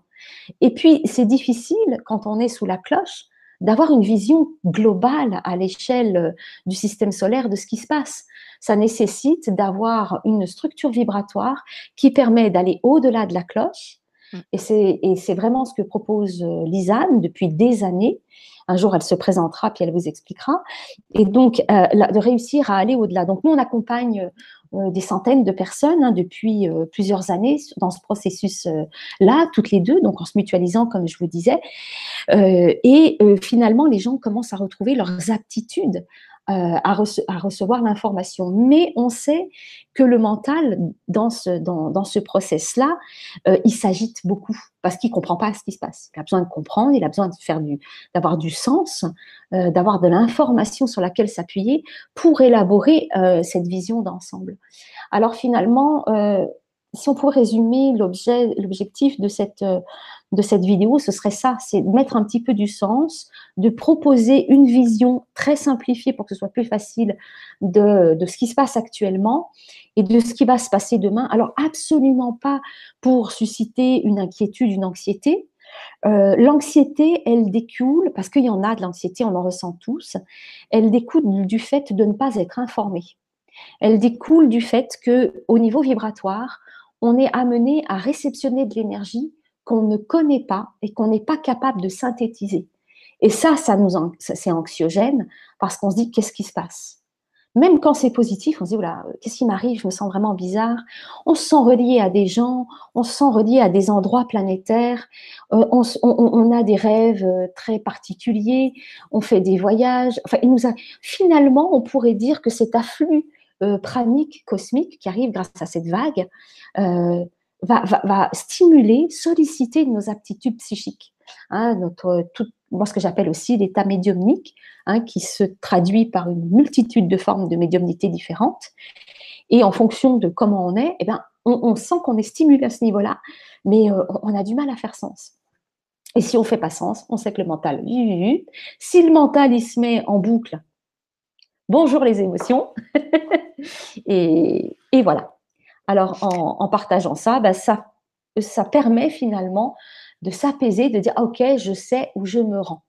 Et puis c'est difficile quand on est sous la cloche d'avoir une vision globale à l'échelle euh, du système solaire de ce qui se passe. Ça nécessite d'avoir une structure vibratoire qui permet d'aller au-delà de la cloche. Mm. Et c'est vraiment ce que propose euh, Lisanne depuis des années. Un jour, elle se présentera, puis elle vous expliquera. Et donc, euh, de réussir à aller au-delà. Donc, nous, on accompagne euh, des centaines de personnes hein, depuis plusieurs années dans ce processus-là, toutes les deux, donc en se mutualisant, comme je vous disais. et finalement, les gens commencent à retrouver leurs aptitudes à, à, recevoir l'information. Mais on sait que le mental, dans ce, dans, dans ce process-là, il s'agite beaucoup parce qu'il ne comprend pas ce qui se passe. Il a besoin de comprendre, il a besoin faire du, d'avoir du sens, d'avoir de l'information sur laquelle s'appuyer pour élaborer cette vision d'ensemble. Alors finalement, euh, si on pouvait résumer l'objectif de cette, de cette vidéo, ce serait ça, c'est de mettre un petit peu du sens, de proposer une vision très simplifiée pour que ce soit plus facile de, de ce qui se passe actuellement et de ce qui va se passer demain. Alors absolument pas pour susciter une inquiétude, une anxiété, euh, l'anxiété, elle découle, parce qu'il y en a de l'anxiété, on en ressent tous, elle découle du fait de ne pas être informé. Elle découle du fait que, au niveau vibratoire, on est amené à réceptionner de l'énergie qu'on ne connaît pas et qu'on n'est pas capable de synthétiser. Et ça, ça nous, c'est anxiogène parce qu'on se dit qu'est-ce qui se passe? Même quand c'est positif, on se dit, qu'est-ce qui m'arrive? Je me sens vraiment bizarre. On se sent relié à des gens, on se sent relié à des endroits planétaires, euh, on, a des rêves euh, très particuliers, on fait des voyages. Finalement, on pourrait dire que cet afflux euh, pranique, cosmique, qui arrive grâce à cette vague, va, stimuler, solliciter nos aptitudes psychiques. Hein, notre, tout, moi, ce que j'appelle aussi l'état médiumnique, hein, qui se traduit par une multitude de formes de médiumnité différentes. Et en fonction de comment on est, eh ben, on, sent qu'on est stimulé à ce niveau-là, mais euh, on a du mal à faire sens. Et si on ne fait pas sens, on sait que le mental, si le mental il se met en boucle, bonjour les émotions, et, voilà. Alors en, partageant ça, ben, ça, ça permet finalement de s'apaiser, de dire ah, ok, je sais où je me rends.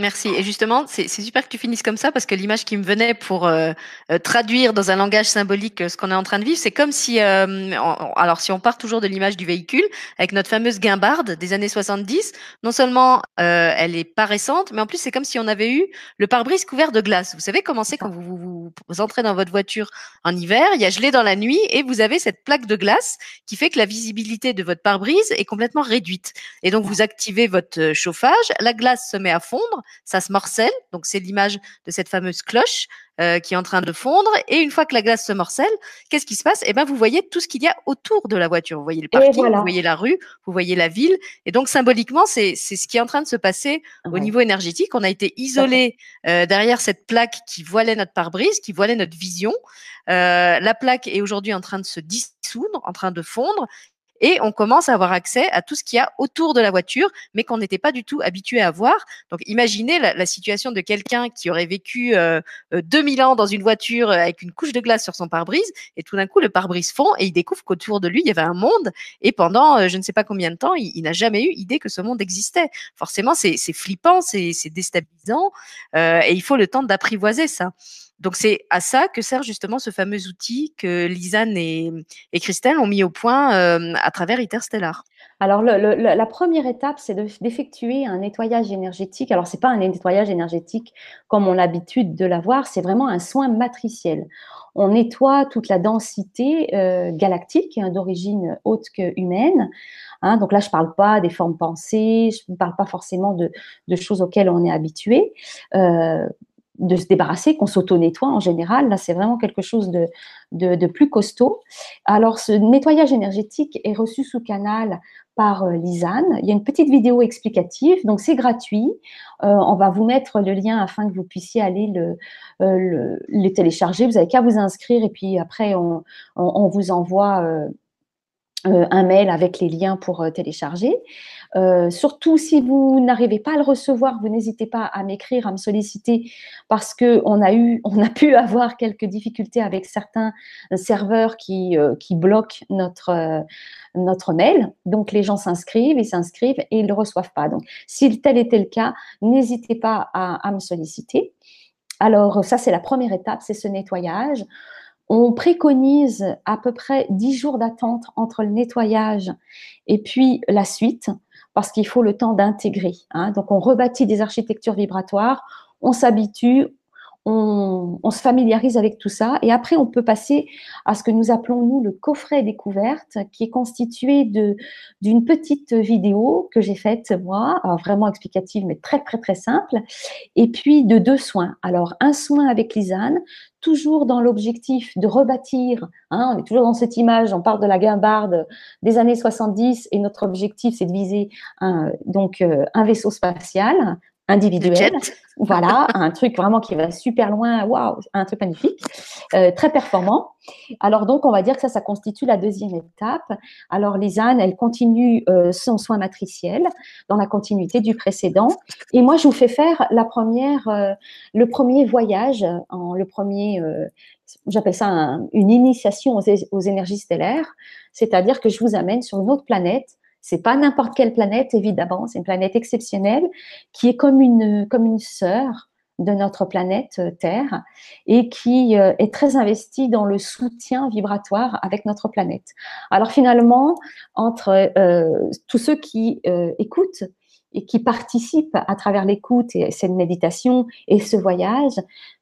Merci. Et justement, c'est super que tu finisses comme ça parce que l'image qui me venait pour euh, euh, traduire dans un langage symbolique euh, ce qu'on est en train de vivre, c'est comme si, alors si on part toujours de l'image du véhicule, avec notre fameuse guimbarde des années 70, non seulement elle est pas récente, mais en plus c'est comme si on avait eu le pare-brise couvert de glace. Vous savez comment c'est quand vous, vous, vous, entrez dans votre voiture en hiver, il y a gelé dans la nuit et vous avez cette plaque de glace qui fait que la visibilité de votre pare-brise est complètement réduite. Et donc vous activez votre chauffage, la glace se met à fondre ça se morcelle. Donc c'est l'image de cette fameuse cloche euh, qui est en train de fondre. Et une fois que la glace se morcelle, qu'est-ce qui se passe? Eh ben, vous voyez tout ce qu'il y a autour de la voiture. Vous voyez le parking, vous voyez la rue, vous voyez la ville. Et donc symboliquement, c'est ce qui est en train de se passer au niveau énergétique. On a été isolé euh, derrière cette plaque qui voilait notre pare-brise, qui voilait notre vision. Euh, la plaque est aujourd'hui en train de se dissoudre, en train de fondre et on commence à avoir accès à tout ce qu'il y a autour de la voiture, mais qu'on n'était pas du tout habitué à voir. Donc imaginez la, situation de quelqu'un qui aurait vécu euh, 2000 euh, ans dans une voiture euh, avec une couche de glace sur son pare-brise, et tout d'un coup le pare-brise fond et il découvre qu'autour de lui il y avait un monde, et pendant euh, je ne sais pas combien de temps, il, n'a jamais eu idée que ce monde existait. Forcément, c'est flippant, c'est déstabilisant, et il faut le temps d'apprivoiser ça. Donc c'est à ça que sert justement ce fameux outil que Lisanne et, Christelle ont mis au point euh, à travers Interstellar. Alors la première étape, c'est d'effectuer un nettoyage énergétique. Alors c'est pas un nettoyage énergétique comme on a l'habitude de l'avoir, c'est vraiment un soin matriciel. On nettoie toute la densité euh, galactique hein, d'origine haute que humaine. Hein. donc là, je parle pas des formes pensées, je ne parle pas forcément de, choses auxquelles on est habitué. Euh, de se débarrasser, qu'on s'auto-nettoie en général. Là, c'est vraiment quelque chose de, plus costaud. Alors, ce nettoyage énergétique est reçu sous canal par euh, Lisanne. Il y a une petite vidéo explicative, donc c'est gratuit. Euh, on va vous mettre le lien afin que vous puissiez aller le, le, télécharger. Vous n'avez qu'à vous inscrire et puis après, on, vous envoie un mail avec les liens pour télécharger. Euh, surtout si vous n'arrivez pas à le recevoir, vous n'hésitez pas à m'écrire, à me solliciter parce que on a eu, on a pu avoir quelques difficultés avec certains serveurs qui, euh, qui bloquent notre euh, notre mail. Donc les gens s'inscrivent, ils s'inscrivent et ils ne le reçoivent pas. Donc si tel était le cas, n'hésitez pas à me solliciter. Alors ça c'est la première étape, c'est ce nettoyage. On préconise à peu près 10 jours d'attente entre le nettoyage et puis la suite parce qu'il faut le temps d'intégrer. Hein. Donc, on rebâtit des architectures vibratoires, on s'habitue, on, se familiarise avec tout ça et après on peut passer à ce que nous appelons nous le coffret découverte qui est constitué d'une petite vidéo que j'ai faite moi, vraiment explicative mais très très très simple et puis de deux soins. Alors un soin avec Lisanne toujours dans l'objectif de rebâtir, hein, on est toujours dans cette image, on parle de la guimbarde des années 70 et notre objectif c'est de viser donc euh, un vaisseau spatial individuel. Voilà, un truc vraiment qui va super loin, waouh, un truc magnifique, euh, très performant. Alors donc, on va dire que ça, ça constitue la deuxième étape. Alors Lisanne, elle continue euh, son soin matriciel dans la continuité du précédent. Et moi, je vous fais faire la première, euh, le premier voyage, en, le premier, j'appelle ça une initiation aux, aux énergies stellaires, c'est-à-dire que je vous amène sur une autre planète c'est pas n'importe quelle planète, évidemment. C'est une planète exceptionnelle qui est comme une, comme une sœur de notre planète euh, Terre et qui euh, est très investie dans le soutien vibratoire avec notre planète. Alors finalement, entre euh, tous ceux qui écoutent et qui participent à travers l'écoute et cette méditation et ce voyage,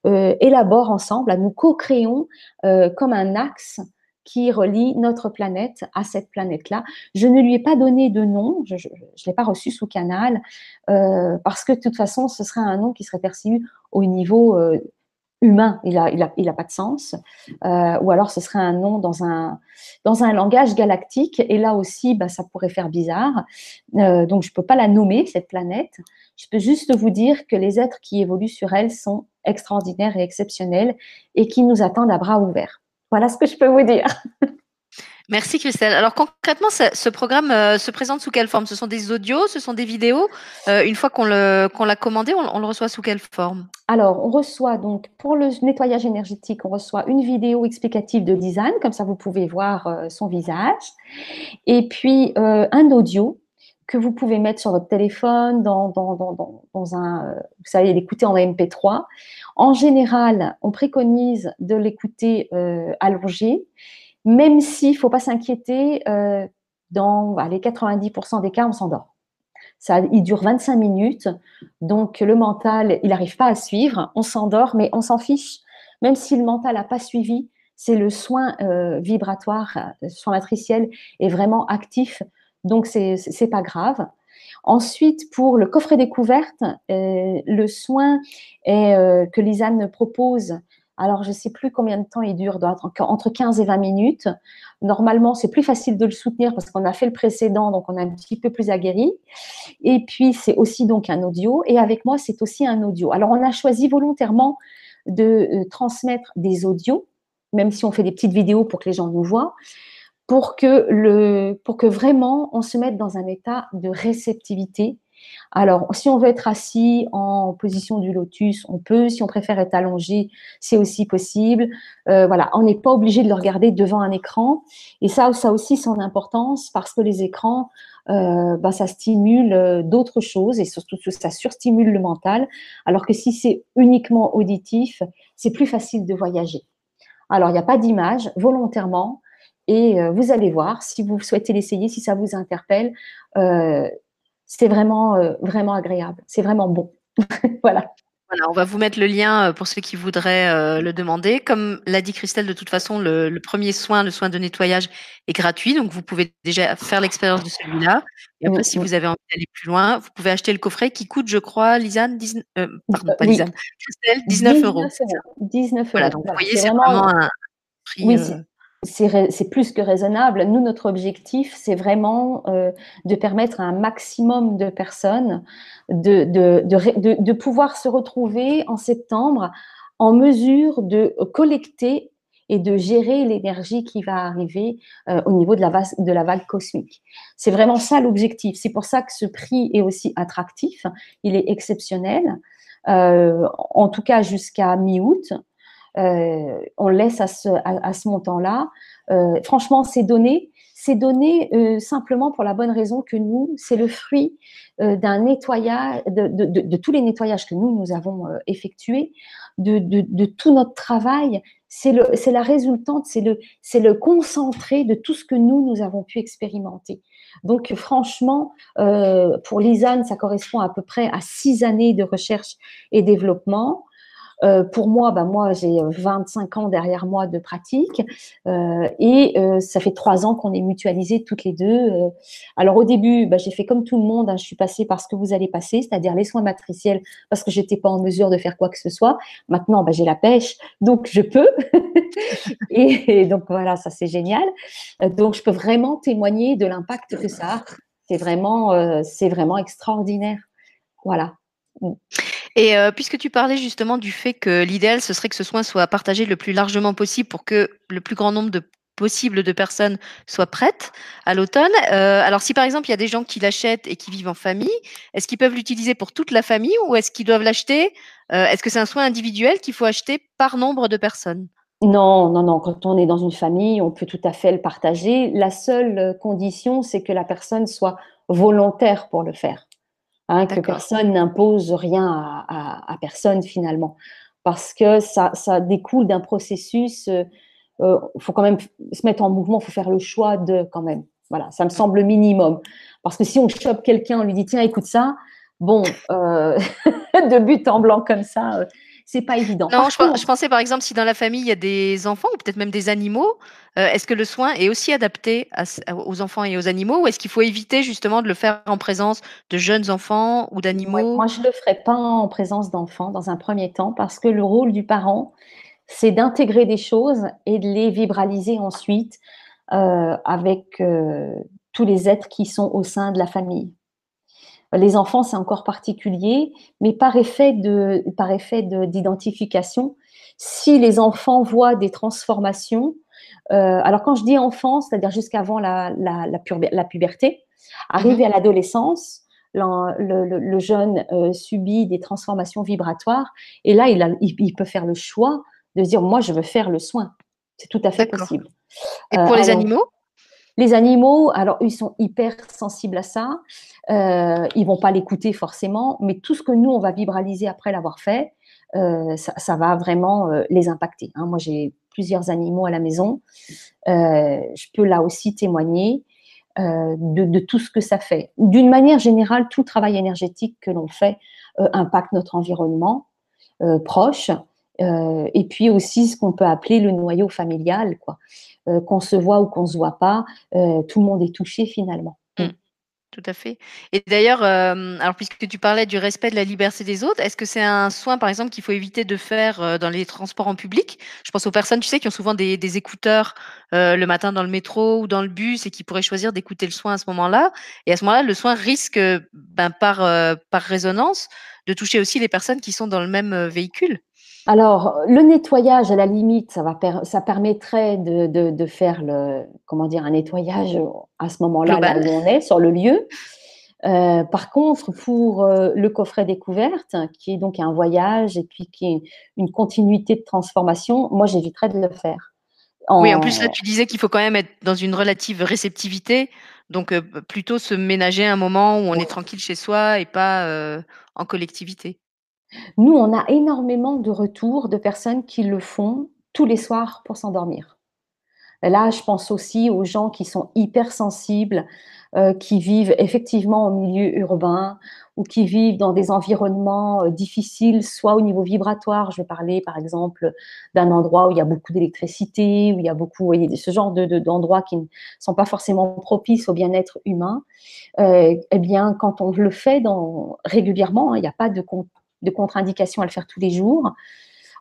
élaborent ensemble, nous co-créons comme un axe qui relie notre planète à cette planète-là. Je ne lui ai pas donné de nom, je ne l'ai pas reçu sous canal, euh, parce que de toute façon, ce serait un nom qui serait perçu au niveau euh, humain, il n'a il a, il a pas de sens, euh, ou alors ce serait un nom dans un, dans un langage galactique, et là aussi, bah, ça pourrait faire bizarre. donc, je ne peux pas la nommer, cette planète. Je peux juste vous dire que les êtres qui évoluent sur elle sont extraordinaires et exceptionnels, et qui nous attendent à bras ouverts. Voilà ce que je peux vous dire. Merci Christelle. Alors concrètement, ce programme euh, se présente sous quelle forme? Ce sont des audios, ce sont des vidéos? Euh, Une fois qu'on l'a commandé, on, le reçoit sous quelle forme? Alors, on reçoit donc pour le nettoyage énergétique, on reçoit une vidéo explicative de design, comme ça vous pouvez voir euh, son visage, et puis un audio que vous pouvez mettre sur votre téléphone, dans, dans, dans, dans un, vous savez, l'écouter en MP3. En général, on préconise de l'écouter euh, allongé, même s'il ne faut pas s'inquiéter, euh, dans les 90% des cas, on s'endort. Ça, il dure 25 minutes, donc le mental, il n'arrive pas à suivre, on s'endort, mais on s'en fiche. Même si le mental n'a pas suivi, c'est le soin euh, vibratoire, le soin matriciel est vraiment actif donc c'est n'est pas grave. Ensuite, pour le coffret découverte, euh, le soin euh, que Lisanne propose, alors je ne sais plus combien de temps il dure, entre 15 et 20 minutes. Normalement, c'est plus facile de le soutenir parce qu'on a fait le précédent, donc on est un petit peu plus aguerri. Et puis, c'est aussi donc un audio. Et avec moi, c'est aussi un audio. Alors, on a choisi volontairement de euh, transmettre des audios, même si on fait des petites vidéos pour que les gens nous voient pour que, le, pour que vraiment on se mette dans un état de réceptivité. Alors, si on veut être assis en position du lotus, on peut. Si on préfère être allongé, c'est aussi possible. Euh, voilà, on n'est pas obligé de le regarder devant un écran. Et ça, ça aussi son importance parce que les écrans, euh, bah, ça stimule euh, d'autres choses et surtout ça surstimule le mental. Alors que si c'est uniquement auditif, c'est plus facile de voyager. Alors, il n'y a pas d'image volontairement. Et euh, vous allez voir, si vous souhaitez l'essayer, si ça vous interpelle, euh, c'est vraiment, euh, vraiment agréable. C'est vraiment bon. voilà. Voilà, on va vous mettre le lien pour ceux qui voudraient le demander. Comme l'a dit Christelle, de toute façon, le, le, premier soin, le soin de nettoyage, est gratuit, donc vous pouvez déjà faire l'expérience de celui-là. Et après, si vous avez envie d'aller plus loin, vous pouvez acheter le coffret qui coûte, je crois, Lisanne, 19, euh, pardon, pas Lisanne, Christelle, 19, euros. 19 euros. Voilà, donc vous voyez, c'est vraiment un prix. Oui, c'est plus que raisonnable. Nous, notre objectif, c'est vraiment euh, de permettre à un maximum de personnes de, pouvoir se retrouver en septembre en mesure de collecter et de gérer l'énergie qui va arriver euh, au niveau de la, de la vague cosmique. C'est vraiment ça l'objectif. C'est pour ça que ce prix est aussi attractif. Il est exceptionnel. Euh, en tout cas jusqu'à mi-août. Euh, on laisse à ce, à, ce montant-là. Euh, franchement, c'est donné. C'est donné euh, simplement pour la bonne raison que nous, c'est le fruit d'un nettoyage, de, de, de, tous les nettoyages que nous, nous avons effectués, de, tout notre travail. C'est la résultante, c'est le, le concentré de tout ce que nous, nous avons pu expérimenter. Donc, franchement, pour Lisanne, ça correspond à peu près à six années de recherche et développement. Euh, pour moi, bah, moi j'ai 25 ans derrière moi de pratique euh, et euh, ça fait trois ans qu'on est mutualisés toutes les deux. alors au début, bah, j'ai fait comme tout le monde, hein, je suis passée par ce que vous allez passer, c'est-à-dire les soins matriciels parce que j'étais pas en mesure de faire quoi que ce soit. Maintenant, bah, j'ai la pêche, donc je peux. et, donc voilà, ça c'est génial. donc je peux vraiment témoigner de l'impact que ça a. C'est vraiment, c'est vraiment extraordinaire. Voilà. Et euh, puisque tu parlais justement du fait que l'idéal, ce serait que ce soin soit partagé le plus largement possible pour que le plus grand nombre de possible de personnes soient prêtes à l'automne. Euh, alors si par exemple il y a des gens qui l'achètent et qui vivent en famille, est-ce qu'ils peuvent l'utiliser pour toute la famille ou est-ce qu'ils doivent l'acheter euh, Est-ce que c'est un soin individuel qu'il faut acheter par nombre de personnes? Non, non, non. Quand on est dans une famille, on peut tout à fait le partager. La seule condition, c'est que la personne soit volontaire pour le faire. Hein, que personne n'impose rien à, personne finalement, parce que ça, découle d'un processus. Il euh, euh, faut quand même se mettre en mouvement, il faut faire le choix de quand même. Voilà, ça me semble le minimum. Parce que si on chope quelqu'un, on lui dit tiens, écoute ça, bon, euh, de but en blanc comme ça, c'est pas évident. Non, je, pensais par exemple si dans la famille il y a des enfants ou peut-être même des animaux, euh, est-ce que le soin est aussi adapté aux enfants et aux animaux ou est-ce qu'il faut éviter justement de le faire en présence de jeunes enfants ou d'animaux? Moi, je le ferai pas en présence d'enfants dans un premier temps parce que le rôle du parent, c'est d'intégrer des choses et de les vibraliser ensuite euh, avec euh, tous les êtres qui sont au sein de la famille. Les enfants, c'est encore particulier, mais par effet de, par effet d'identification, si les enfants voient des transformations, euh, alors quand je dis enfant, c'est-à-dire jusqu'avant la, la, la, puberté, arrivé mhm. à l'adolescence, le, jeune euh, subit des transformations vibratoires, et là, il, a, il, peut faire le choix de dire, moi, je veux faire le soin. C'est tout à fait possible. Et pour les euh, animaux? Les animaux, alors ils sont hyper sensibles à ça. Euh, ils vont pas l'écouter forcément, mais tout ce que nous on va vibraliser après l'avoir fait, euh, ça, va vraiment euh, les impacter. Hein. Moi, j'ai plusieurs animaux à la maison. Euh, je peux là aussi témoigner de, tout ce que ça fait. D'une manière générale, tout travail énergétique que l'on fait impacte notre environnement proche. et puis aussi ce qu'on peut appeler le noyau familial. Euh, qu'on se voit ou qu'on se voit pas, euh, tout le monde est touché finalement. Mmh. Tout à fait. Et d'ailleurs, euh, alors puisque tu parlais du respect de la liberté des autres, est-ce que c'est un soin, par exemple, qu'il faut éviter de faire dans les transports en public? Je pense aux personnes, tu sais, qui ont souvent des, écouteurs le matin dans le métro ou dans le bus et qui pourraient choisir d'écouter le soin à ce moment-là. Et à ce moment-là, le soin risque, ben, par, par résonance, de toucher aussi les personnes qui sont dans le même véhicule. Alors, le nettoyage, à la limite, ça, va ça permettrait de, faire le, comment dire, un nettoyage à ce moment-là, là où on est, sur le lieu. Euh, par contre, pour euh, le coffret découverte, qui est donc un voyage et puis qui est une continuité de transformation, moi, j'éviterais de le faire. Oui, en plus, là, tu disais qu'il faut quand même être dans une relative réceptivité. Donc, euh, plutôt se ménager un moment où on est tranquille chez soi et pas en collectivité. Nous, on a énormément de retours de personnes qui le font tous les soirs pour s'endormir. Là, je pense aussi aux gens qui sont hypersensibles, euh, qui vivent effectivement en milieu urbain ou qui vivent dans des environnements euh, difficiles, soit au niveau vibratoire. Je vais parler par exemple d'un endroit où il y a beaucoup d'électricité, où il y a beaucoup, vous voyez, ce genre d'endroits de, qui ne sont pas forcément propices au bien-être humain. Euh, eh bien, quand on le fait régulièrement, hein, il n'y a pas de, de contre-indication à le faire tous les jours.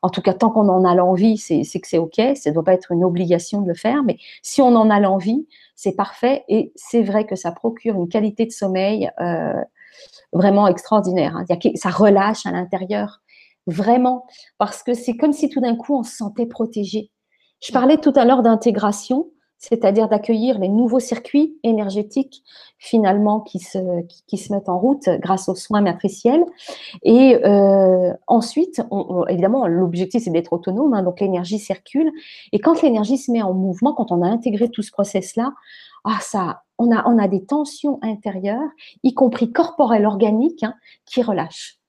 En tout cas, tant qu'on en a l'envie, c'est que c'est OK. Ça ne doit pas être une obligation de le faire. Mais si on en a l'envie, c'est parfait. Et c'est vrai que ça procure une qualité de sommeil euh, vraiment extraordinaire. Hein. ça relâche à l'intérieur, vraiment. Parce que c'est comme si tout d'un coup, on se sentait protégé. Je parlais tout à l'heure d'intégration c'est-à-dire d'accueillir les nouveaux circuits énergétiques finalement qui se, mettent en route grâce aux soins matriciels. Et euh, ensuite, évidemment, l'objectif c'est d'être autonome, hein, donc l'énergie circule. Et quand l'énergie se met en mouvement, quand on a intégré tout ce process-là, ah ça, on a, on a des tensions intérieures, y compris corporelles, organiques, hein, qui relâchent.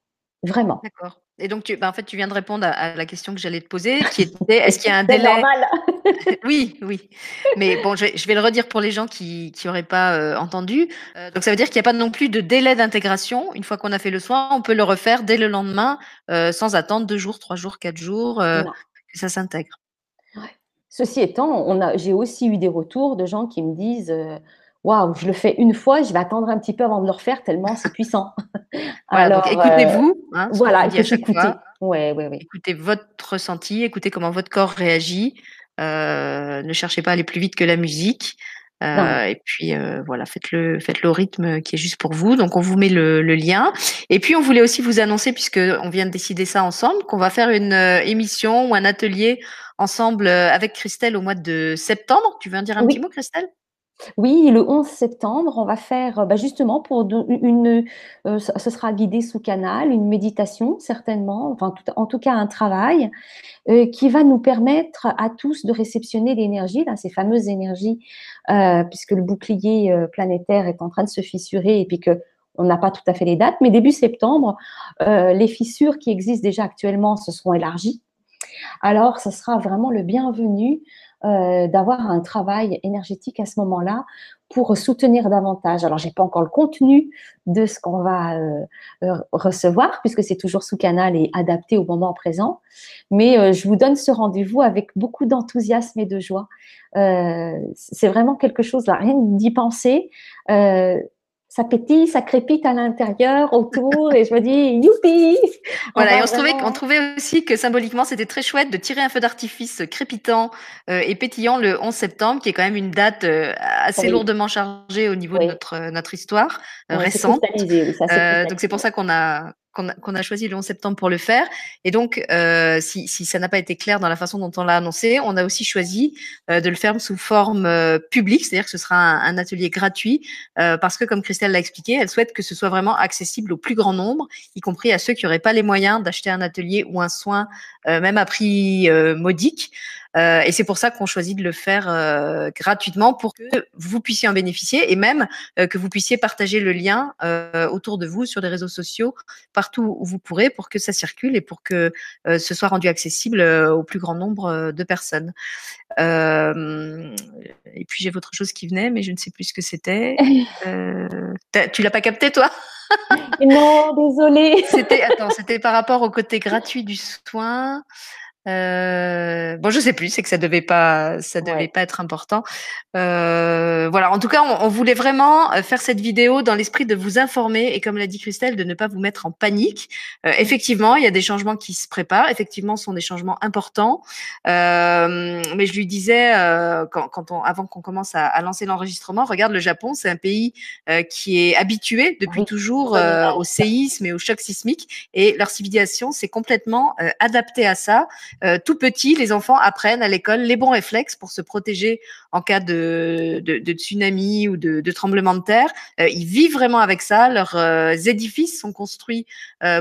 Vraiment. D'accord. Et donc, tu, bah, en fait, tu viens de répondre à, la question que j'allais te poser, qui était est-ce qu'il y a un délai? normal. Oui, oui. Mais bon, je vais, le redire pour les gens qui n'auraient pas euh, entendu. Euh, donc, ça veut dire qu'il n'y a pas non plus de délai d'intégration. Une fois qu'on a fait le soin, on peut le refaire dès le lendemain, euh, sans attendre deux jours, trois jours, quatre jours, que ça s'intègre. Ceci étant, j'ai aussi eu des retours de gens qui me disent waouh, je le fais une fois, je vais attendre un petit peu avant de le refaire tellement c'est puissant. Alors, écoutez-vous. Hein, voilà, écoutez. Ouais, ouais, ouais. Écoutez votre ressenti, écoutez comment votre corps réagit. Euh, ne cherchez pas à aller plus vite que la musique. Euh, et puis euh, voilà, faites-le, faites-le au rythme qui est juste pour vous. Donc on vous met le, le, lien. Et puis on voulait aussi vous annoncer, puisque on vient de décider ça ensemble, qu'on va faire une émission ou un atelier ensemble avec Christelle au mois de septembre. Tu veux en dire un petit mot, Christelle? Oui, le 11 septembre, on va faire bah, justement pour une, euh, ce sera guidé sous canal, une méditation certainement, enfin en tout cas un travail euh, qui va nous permettre à tous de réceptionner l'énergie, ces fameuses énergies, euh, puisque le bouclier planétaire est en train de se fissurer et puis que on n'a pas tout à fait les dates, mais début septembre, les fissures qui existent déjà actuellement se seront élargies. Alors, ce sera vraiment le bienvenu euh, d'avoir un travail énergétique à ce moment-là pour soutenir davantage. Alors, j'ai pas encore le contenu de ce qu'on va euh, euh, recevoir puisque c'est toujours sous canal et adapté au moment présent, mais je vous donne ce rendez-vous avec beaucoup d'enthousiasme et de joie. c'est vraiment quelque chose là, rien d'y penser ça pétille, ça crépite à l'intérieur, autour, et je me dis, youpi! Voilà, et on, trouvait, on trouvait aussi que symboliquement, c'était très chouette de tirer un feu d'artifice crépitant euh, et pétillant le 11 septembre, qui est quand même une date euh, assez lourdement chargée au niveau de notre, euh, notre histoire récente. donc c'est pour ça qu'on a qu'on a, choisi le 11 septembre pour le faire. Et donc, euh, si, ça n'a pas été clair dans la façon dont on l'a annoncé, on a aussi choisi euh, de le faire sous forme euh, publique, c'est-à-dire que ce sera un, atelier gratuit, parce que comme Christelle l'a expliqué, elle souhaite que ce soit vraiment accessible au plus grand nombre, y compris à ceux qui n'auraient pas les moyens d'acheter un atelier ou un soin, même à prix modique. Euh, et c'est pour ça qu'on choisit de le faire euh, gratuitement pour que vous puissiez en bénéficier et même euh, que vous puissiez partager le lien autour de vous sur les réseaux sociaux partout où vous pourrez pour que ça circule et pour que ce soit rendu accessible au plus grand nombre de personnes. et puis j'ai autre chose qui venait, mais je ne sais plus ce que c'était. tu l'as pas capté toi? Non, désolée. C'était attends, c'était par rapport au côté gratuit du soin. Euh, bon, je sais plus, c'est que ça devait pas, ça devait pas être important. Euh, voilà. En tout cas, on, voulait vraiment euh, faire cette vidéo dans l'esprit de vous informer et, comme l'a dit Christelle, de ne pas vous mettre en panique. Euh, effectivement, il y a des changements qui se préparent. Effectivement, ce sont des changements importants. Euh, mais je lui disais quand, quand, on, avant qu'on commence à, à lancer l'enregistrement, regarde le Japon, c'est un pays qui est habitué depuis toujours au séisme et au choc sismique, et leur civilisation s'est complètement adaptée à ça. Euh, tout petit, les enfants apprennent à l'école les bons réflexes pour se protéger en cas de, de, tsunami ou de, de, tremblement de terre. Euh, ils vivent vraiment avec ça. Leurs euh, édifices sont construits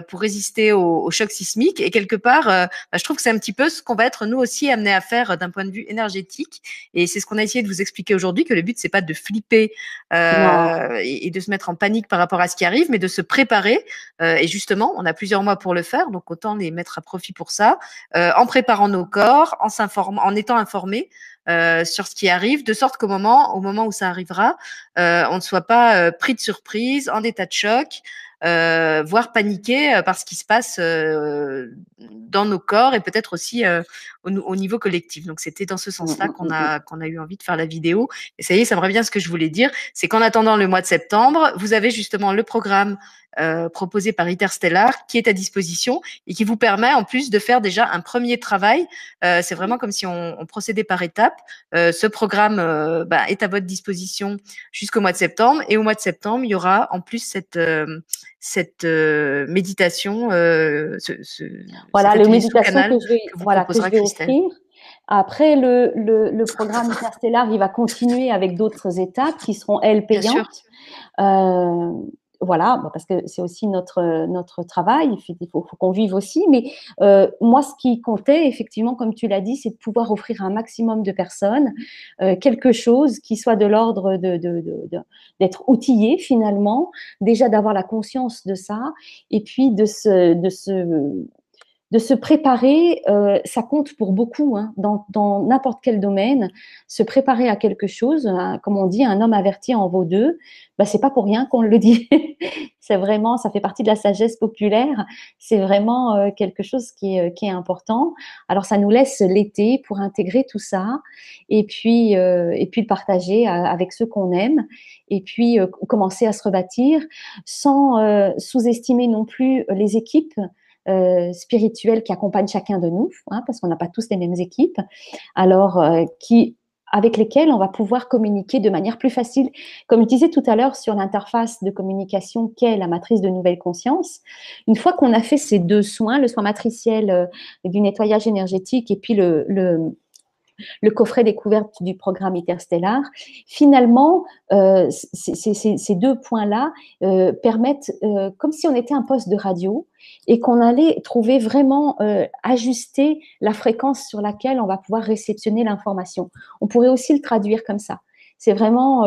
pour résister au, au, choc sismique. Et quelque part, bah, je trouve que c'est un petit peu ce qu'on va être nous aussi amenés à faire d'un point de vue énergétique. Et c'est ce qu'on a essayé de vous expliquer aujourd'hui, que le but, c'est pas de flipper et, et, de se mettre en panique par rapport à ce qui arrive, mais de se préparer. et justement, on a plusieurs mois pour le faire, donc autant les mettre à profit pour ça en préparant nos corps, en s'informant, en étant informés euh, sur ce qui arrive, de sorte qu'au moment, au moment où ça arrivera, euh, on ne soit pas euh, pris de surprise, en état de choc, voire paniqué par ce qui se passe dans nos corps et peut-être aussi au, au, niveau collectif. Donc c'était dans ce sens-là qu'on a qu'on a eu envie de faire la vidéo. Et ça y est, ça me revient ce que je voulais dire, c'est qu'en attendant le mois de septembre, vous avez justement le programme euh, proposé par Interstellar qui est à disposition et qui vous permet en plus de faire déjà un premier travail. Euh, c'est vraiment comme si on, on procédait par étapes. Euh, ce programme bah, est à votre disposition jusqu'au mois de septembre et au mois de septembre, il y aura en plus cette cette méditation, ce, ce, voilà, le méditation que je vais, que voilà, que je vais offrir. Après, le, le, le, programme Interstellar, il va continuer avec d'autres étapes qui seront, elles, payantes. Voilà, parce que c'est aussi notre, notre travail, il faut, qu'on vive aussi. Mais euh, moi, ce qui comptait, effectivement, comme tu l'as dit, c'est de pouvoir offrir à un maximum de personnes euh, quelque chose qui soit de l'ordre de, de, de, d'être outillé finalement, déjà d'avoir la conscience de ça, et puis de se, de se de se préparer, euh, ça compte pour beaucoup hein, dans n'importe quel domaine. Se préparer à quelque chose, comme on dit, un homme averti en vaut deux. Bah, c'est pas pour rien qu'on le dit. c'est vraiment, ça fait partie de la sagesse populaire. C'est vraiment euh, quelque chose qui est, qui est important. Alors ça nous laisse l'été pour intégrer tout ça et puis euh, et puis le partager avec ceux qu'on aime et puis euh, commencer à se rebâtir sans euh, sous-estimer non plus les équipes euh, spirituelles qui accompagnent chacun de nous, hein, parce qu'on n'a pas tous les mêmes équipes, alors euh, qui avec lesquelles on va pouvoir communiquer de manière plus facile. Comme je disais tout à l'heure sur l'interface de communication qu'est la matrice de nouvelle conscience, une fois qu'on a fait ces deux soins, le soin matriciel euh, du nettoyage énergétique et puis le le coffret découverte du programme Interstellar. Finalement, euh, ces deux points-là euh, permettent, euh, comme si on était un poste de radio et qu'on allait trouver vraiment ajuster la fréquence sur laquelle on va pouvoir réceptionner l'information. On pourrait aussi le traduire comme ça. C'est vraiment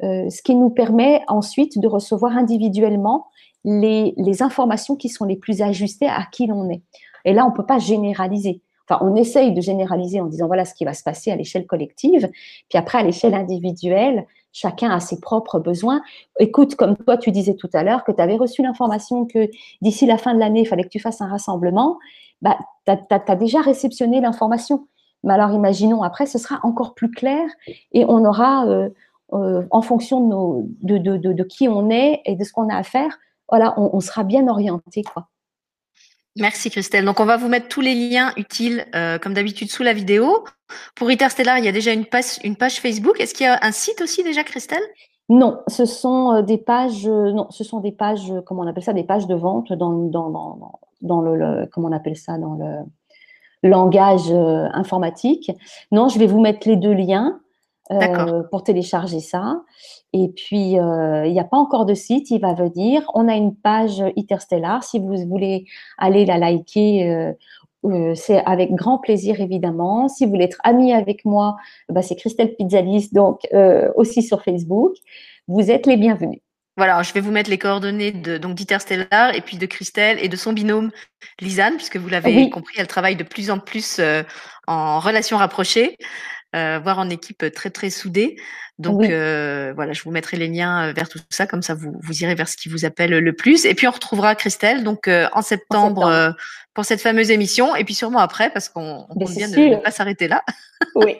ce qui nous permet ensuite de recevoir individuellement les, les informations qui sont les plus ajustées à qui l'on est. Et là, on ne peut pas généraliser on essaye de généraliser en disant voilà ce qui va se passer à l'échelle collective, puis après à l'échelle individuelle, chacun a ses propres besoins. Écoute, comme toi tu disais tout à l'heure que tu avais reçu l'information que d'ici la fin de l'année, il fallait que tu fasses un rassemblement, bah, tu as, déjà réceptionné l'information. Mais alors imaginons après, ce sera encore plus clair et on aura, euh, euh, en fonction de, qui on est et de ce qu'on a à faire, voilà, on, sera bien orienté. Merci Christelle. Donc on va vous mettre tous les liens utiles, euh, comme d'habitude, sous la vidéo. Pour Interstellar, il y a déjà une page, une page Facebook. Est-ce qu'il y a un site aussi déjà, Christelle? Non, ce sont euh, des pages. Euh, non, ce sont des pages. Comment on appelle ça Des pages de vente dans, dans, dans, dans le, comment on appelle ça Dans le langage informatique. Non, je vais vous mettre les deux liens. Euh, pour télécharger ça. Et puis, euh, il n'y a pas encore de site, il va venir. On a une page Interstellar. Si vous voulez aller la liker, euh, c'est avec grand plaisir, évidemment. Si vous voulez être ami avec moi, bah, c'est Christelle Pizzalis, donc aussi sur Facebook. Vous êtes les bienvenus. Voilà, je vais vous mettre les coordonnées de donc d'Interstellar et puis de Christelle et de son binôme Lisanne, puisque vous l'avez compris, elle travaille de plus en plus en relation rapprochée euh, voire en équipe très très soudée. Donc euh, voilà, je vous mettrai les liens euh, vers tout ça, comme ça vous, vous irez vers ce qui vous appelle le plus. Et puis on retrouvera Christelle donc euh, en septembre, pour cette fameuse émission, et puis sûrement après, parce qu'on compte bien ne, pas s'arrêter là. Oui.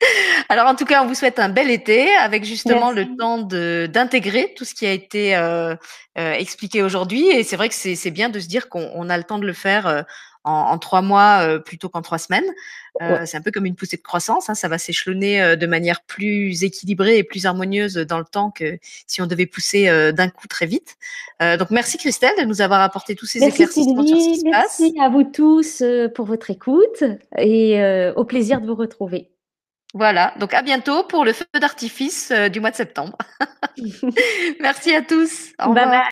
Alors en tout cas, on vous souhaite un bel été avec justement le temps d'intégrer tout ce qui a été euh, expliqué aujourd'hui. Et c'est vrai que c'est bien de se dire qu'on a le temps de le faire en, en trois mois euh, plutôt qu'en trois semaines. Euh, C'est un peu comme une poussée de croissance, hein, ça va s'échelonner euh, de manière plus équilibrée et plus harmonieuse dans le temps que si on devait pousser d'un coup très vite. donc merci Christelle de nous avoir apporté tous ces merci éclaircissements sur ce qui se passe. Merci à vous tous pour votre écoute et au plaisir de vous retrouver. Voilà, donc à bientôt pour le feu d'artifice du mois de septembre. merci à tous. Au revoir.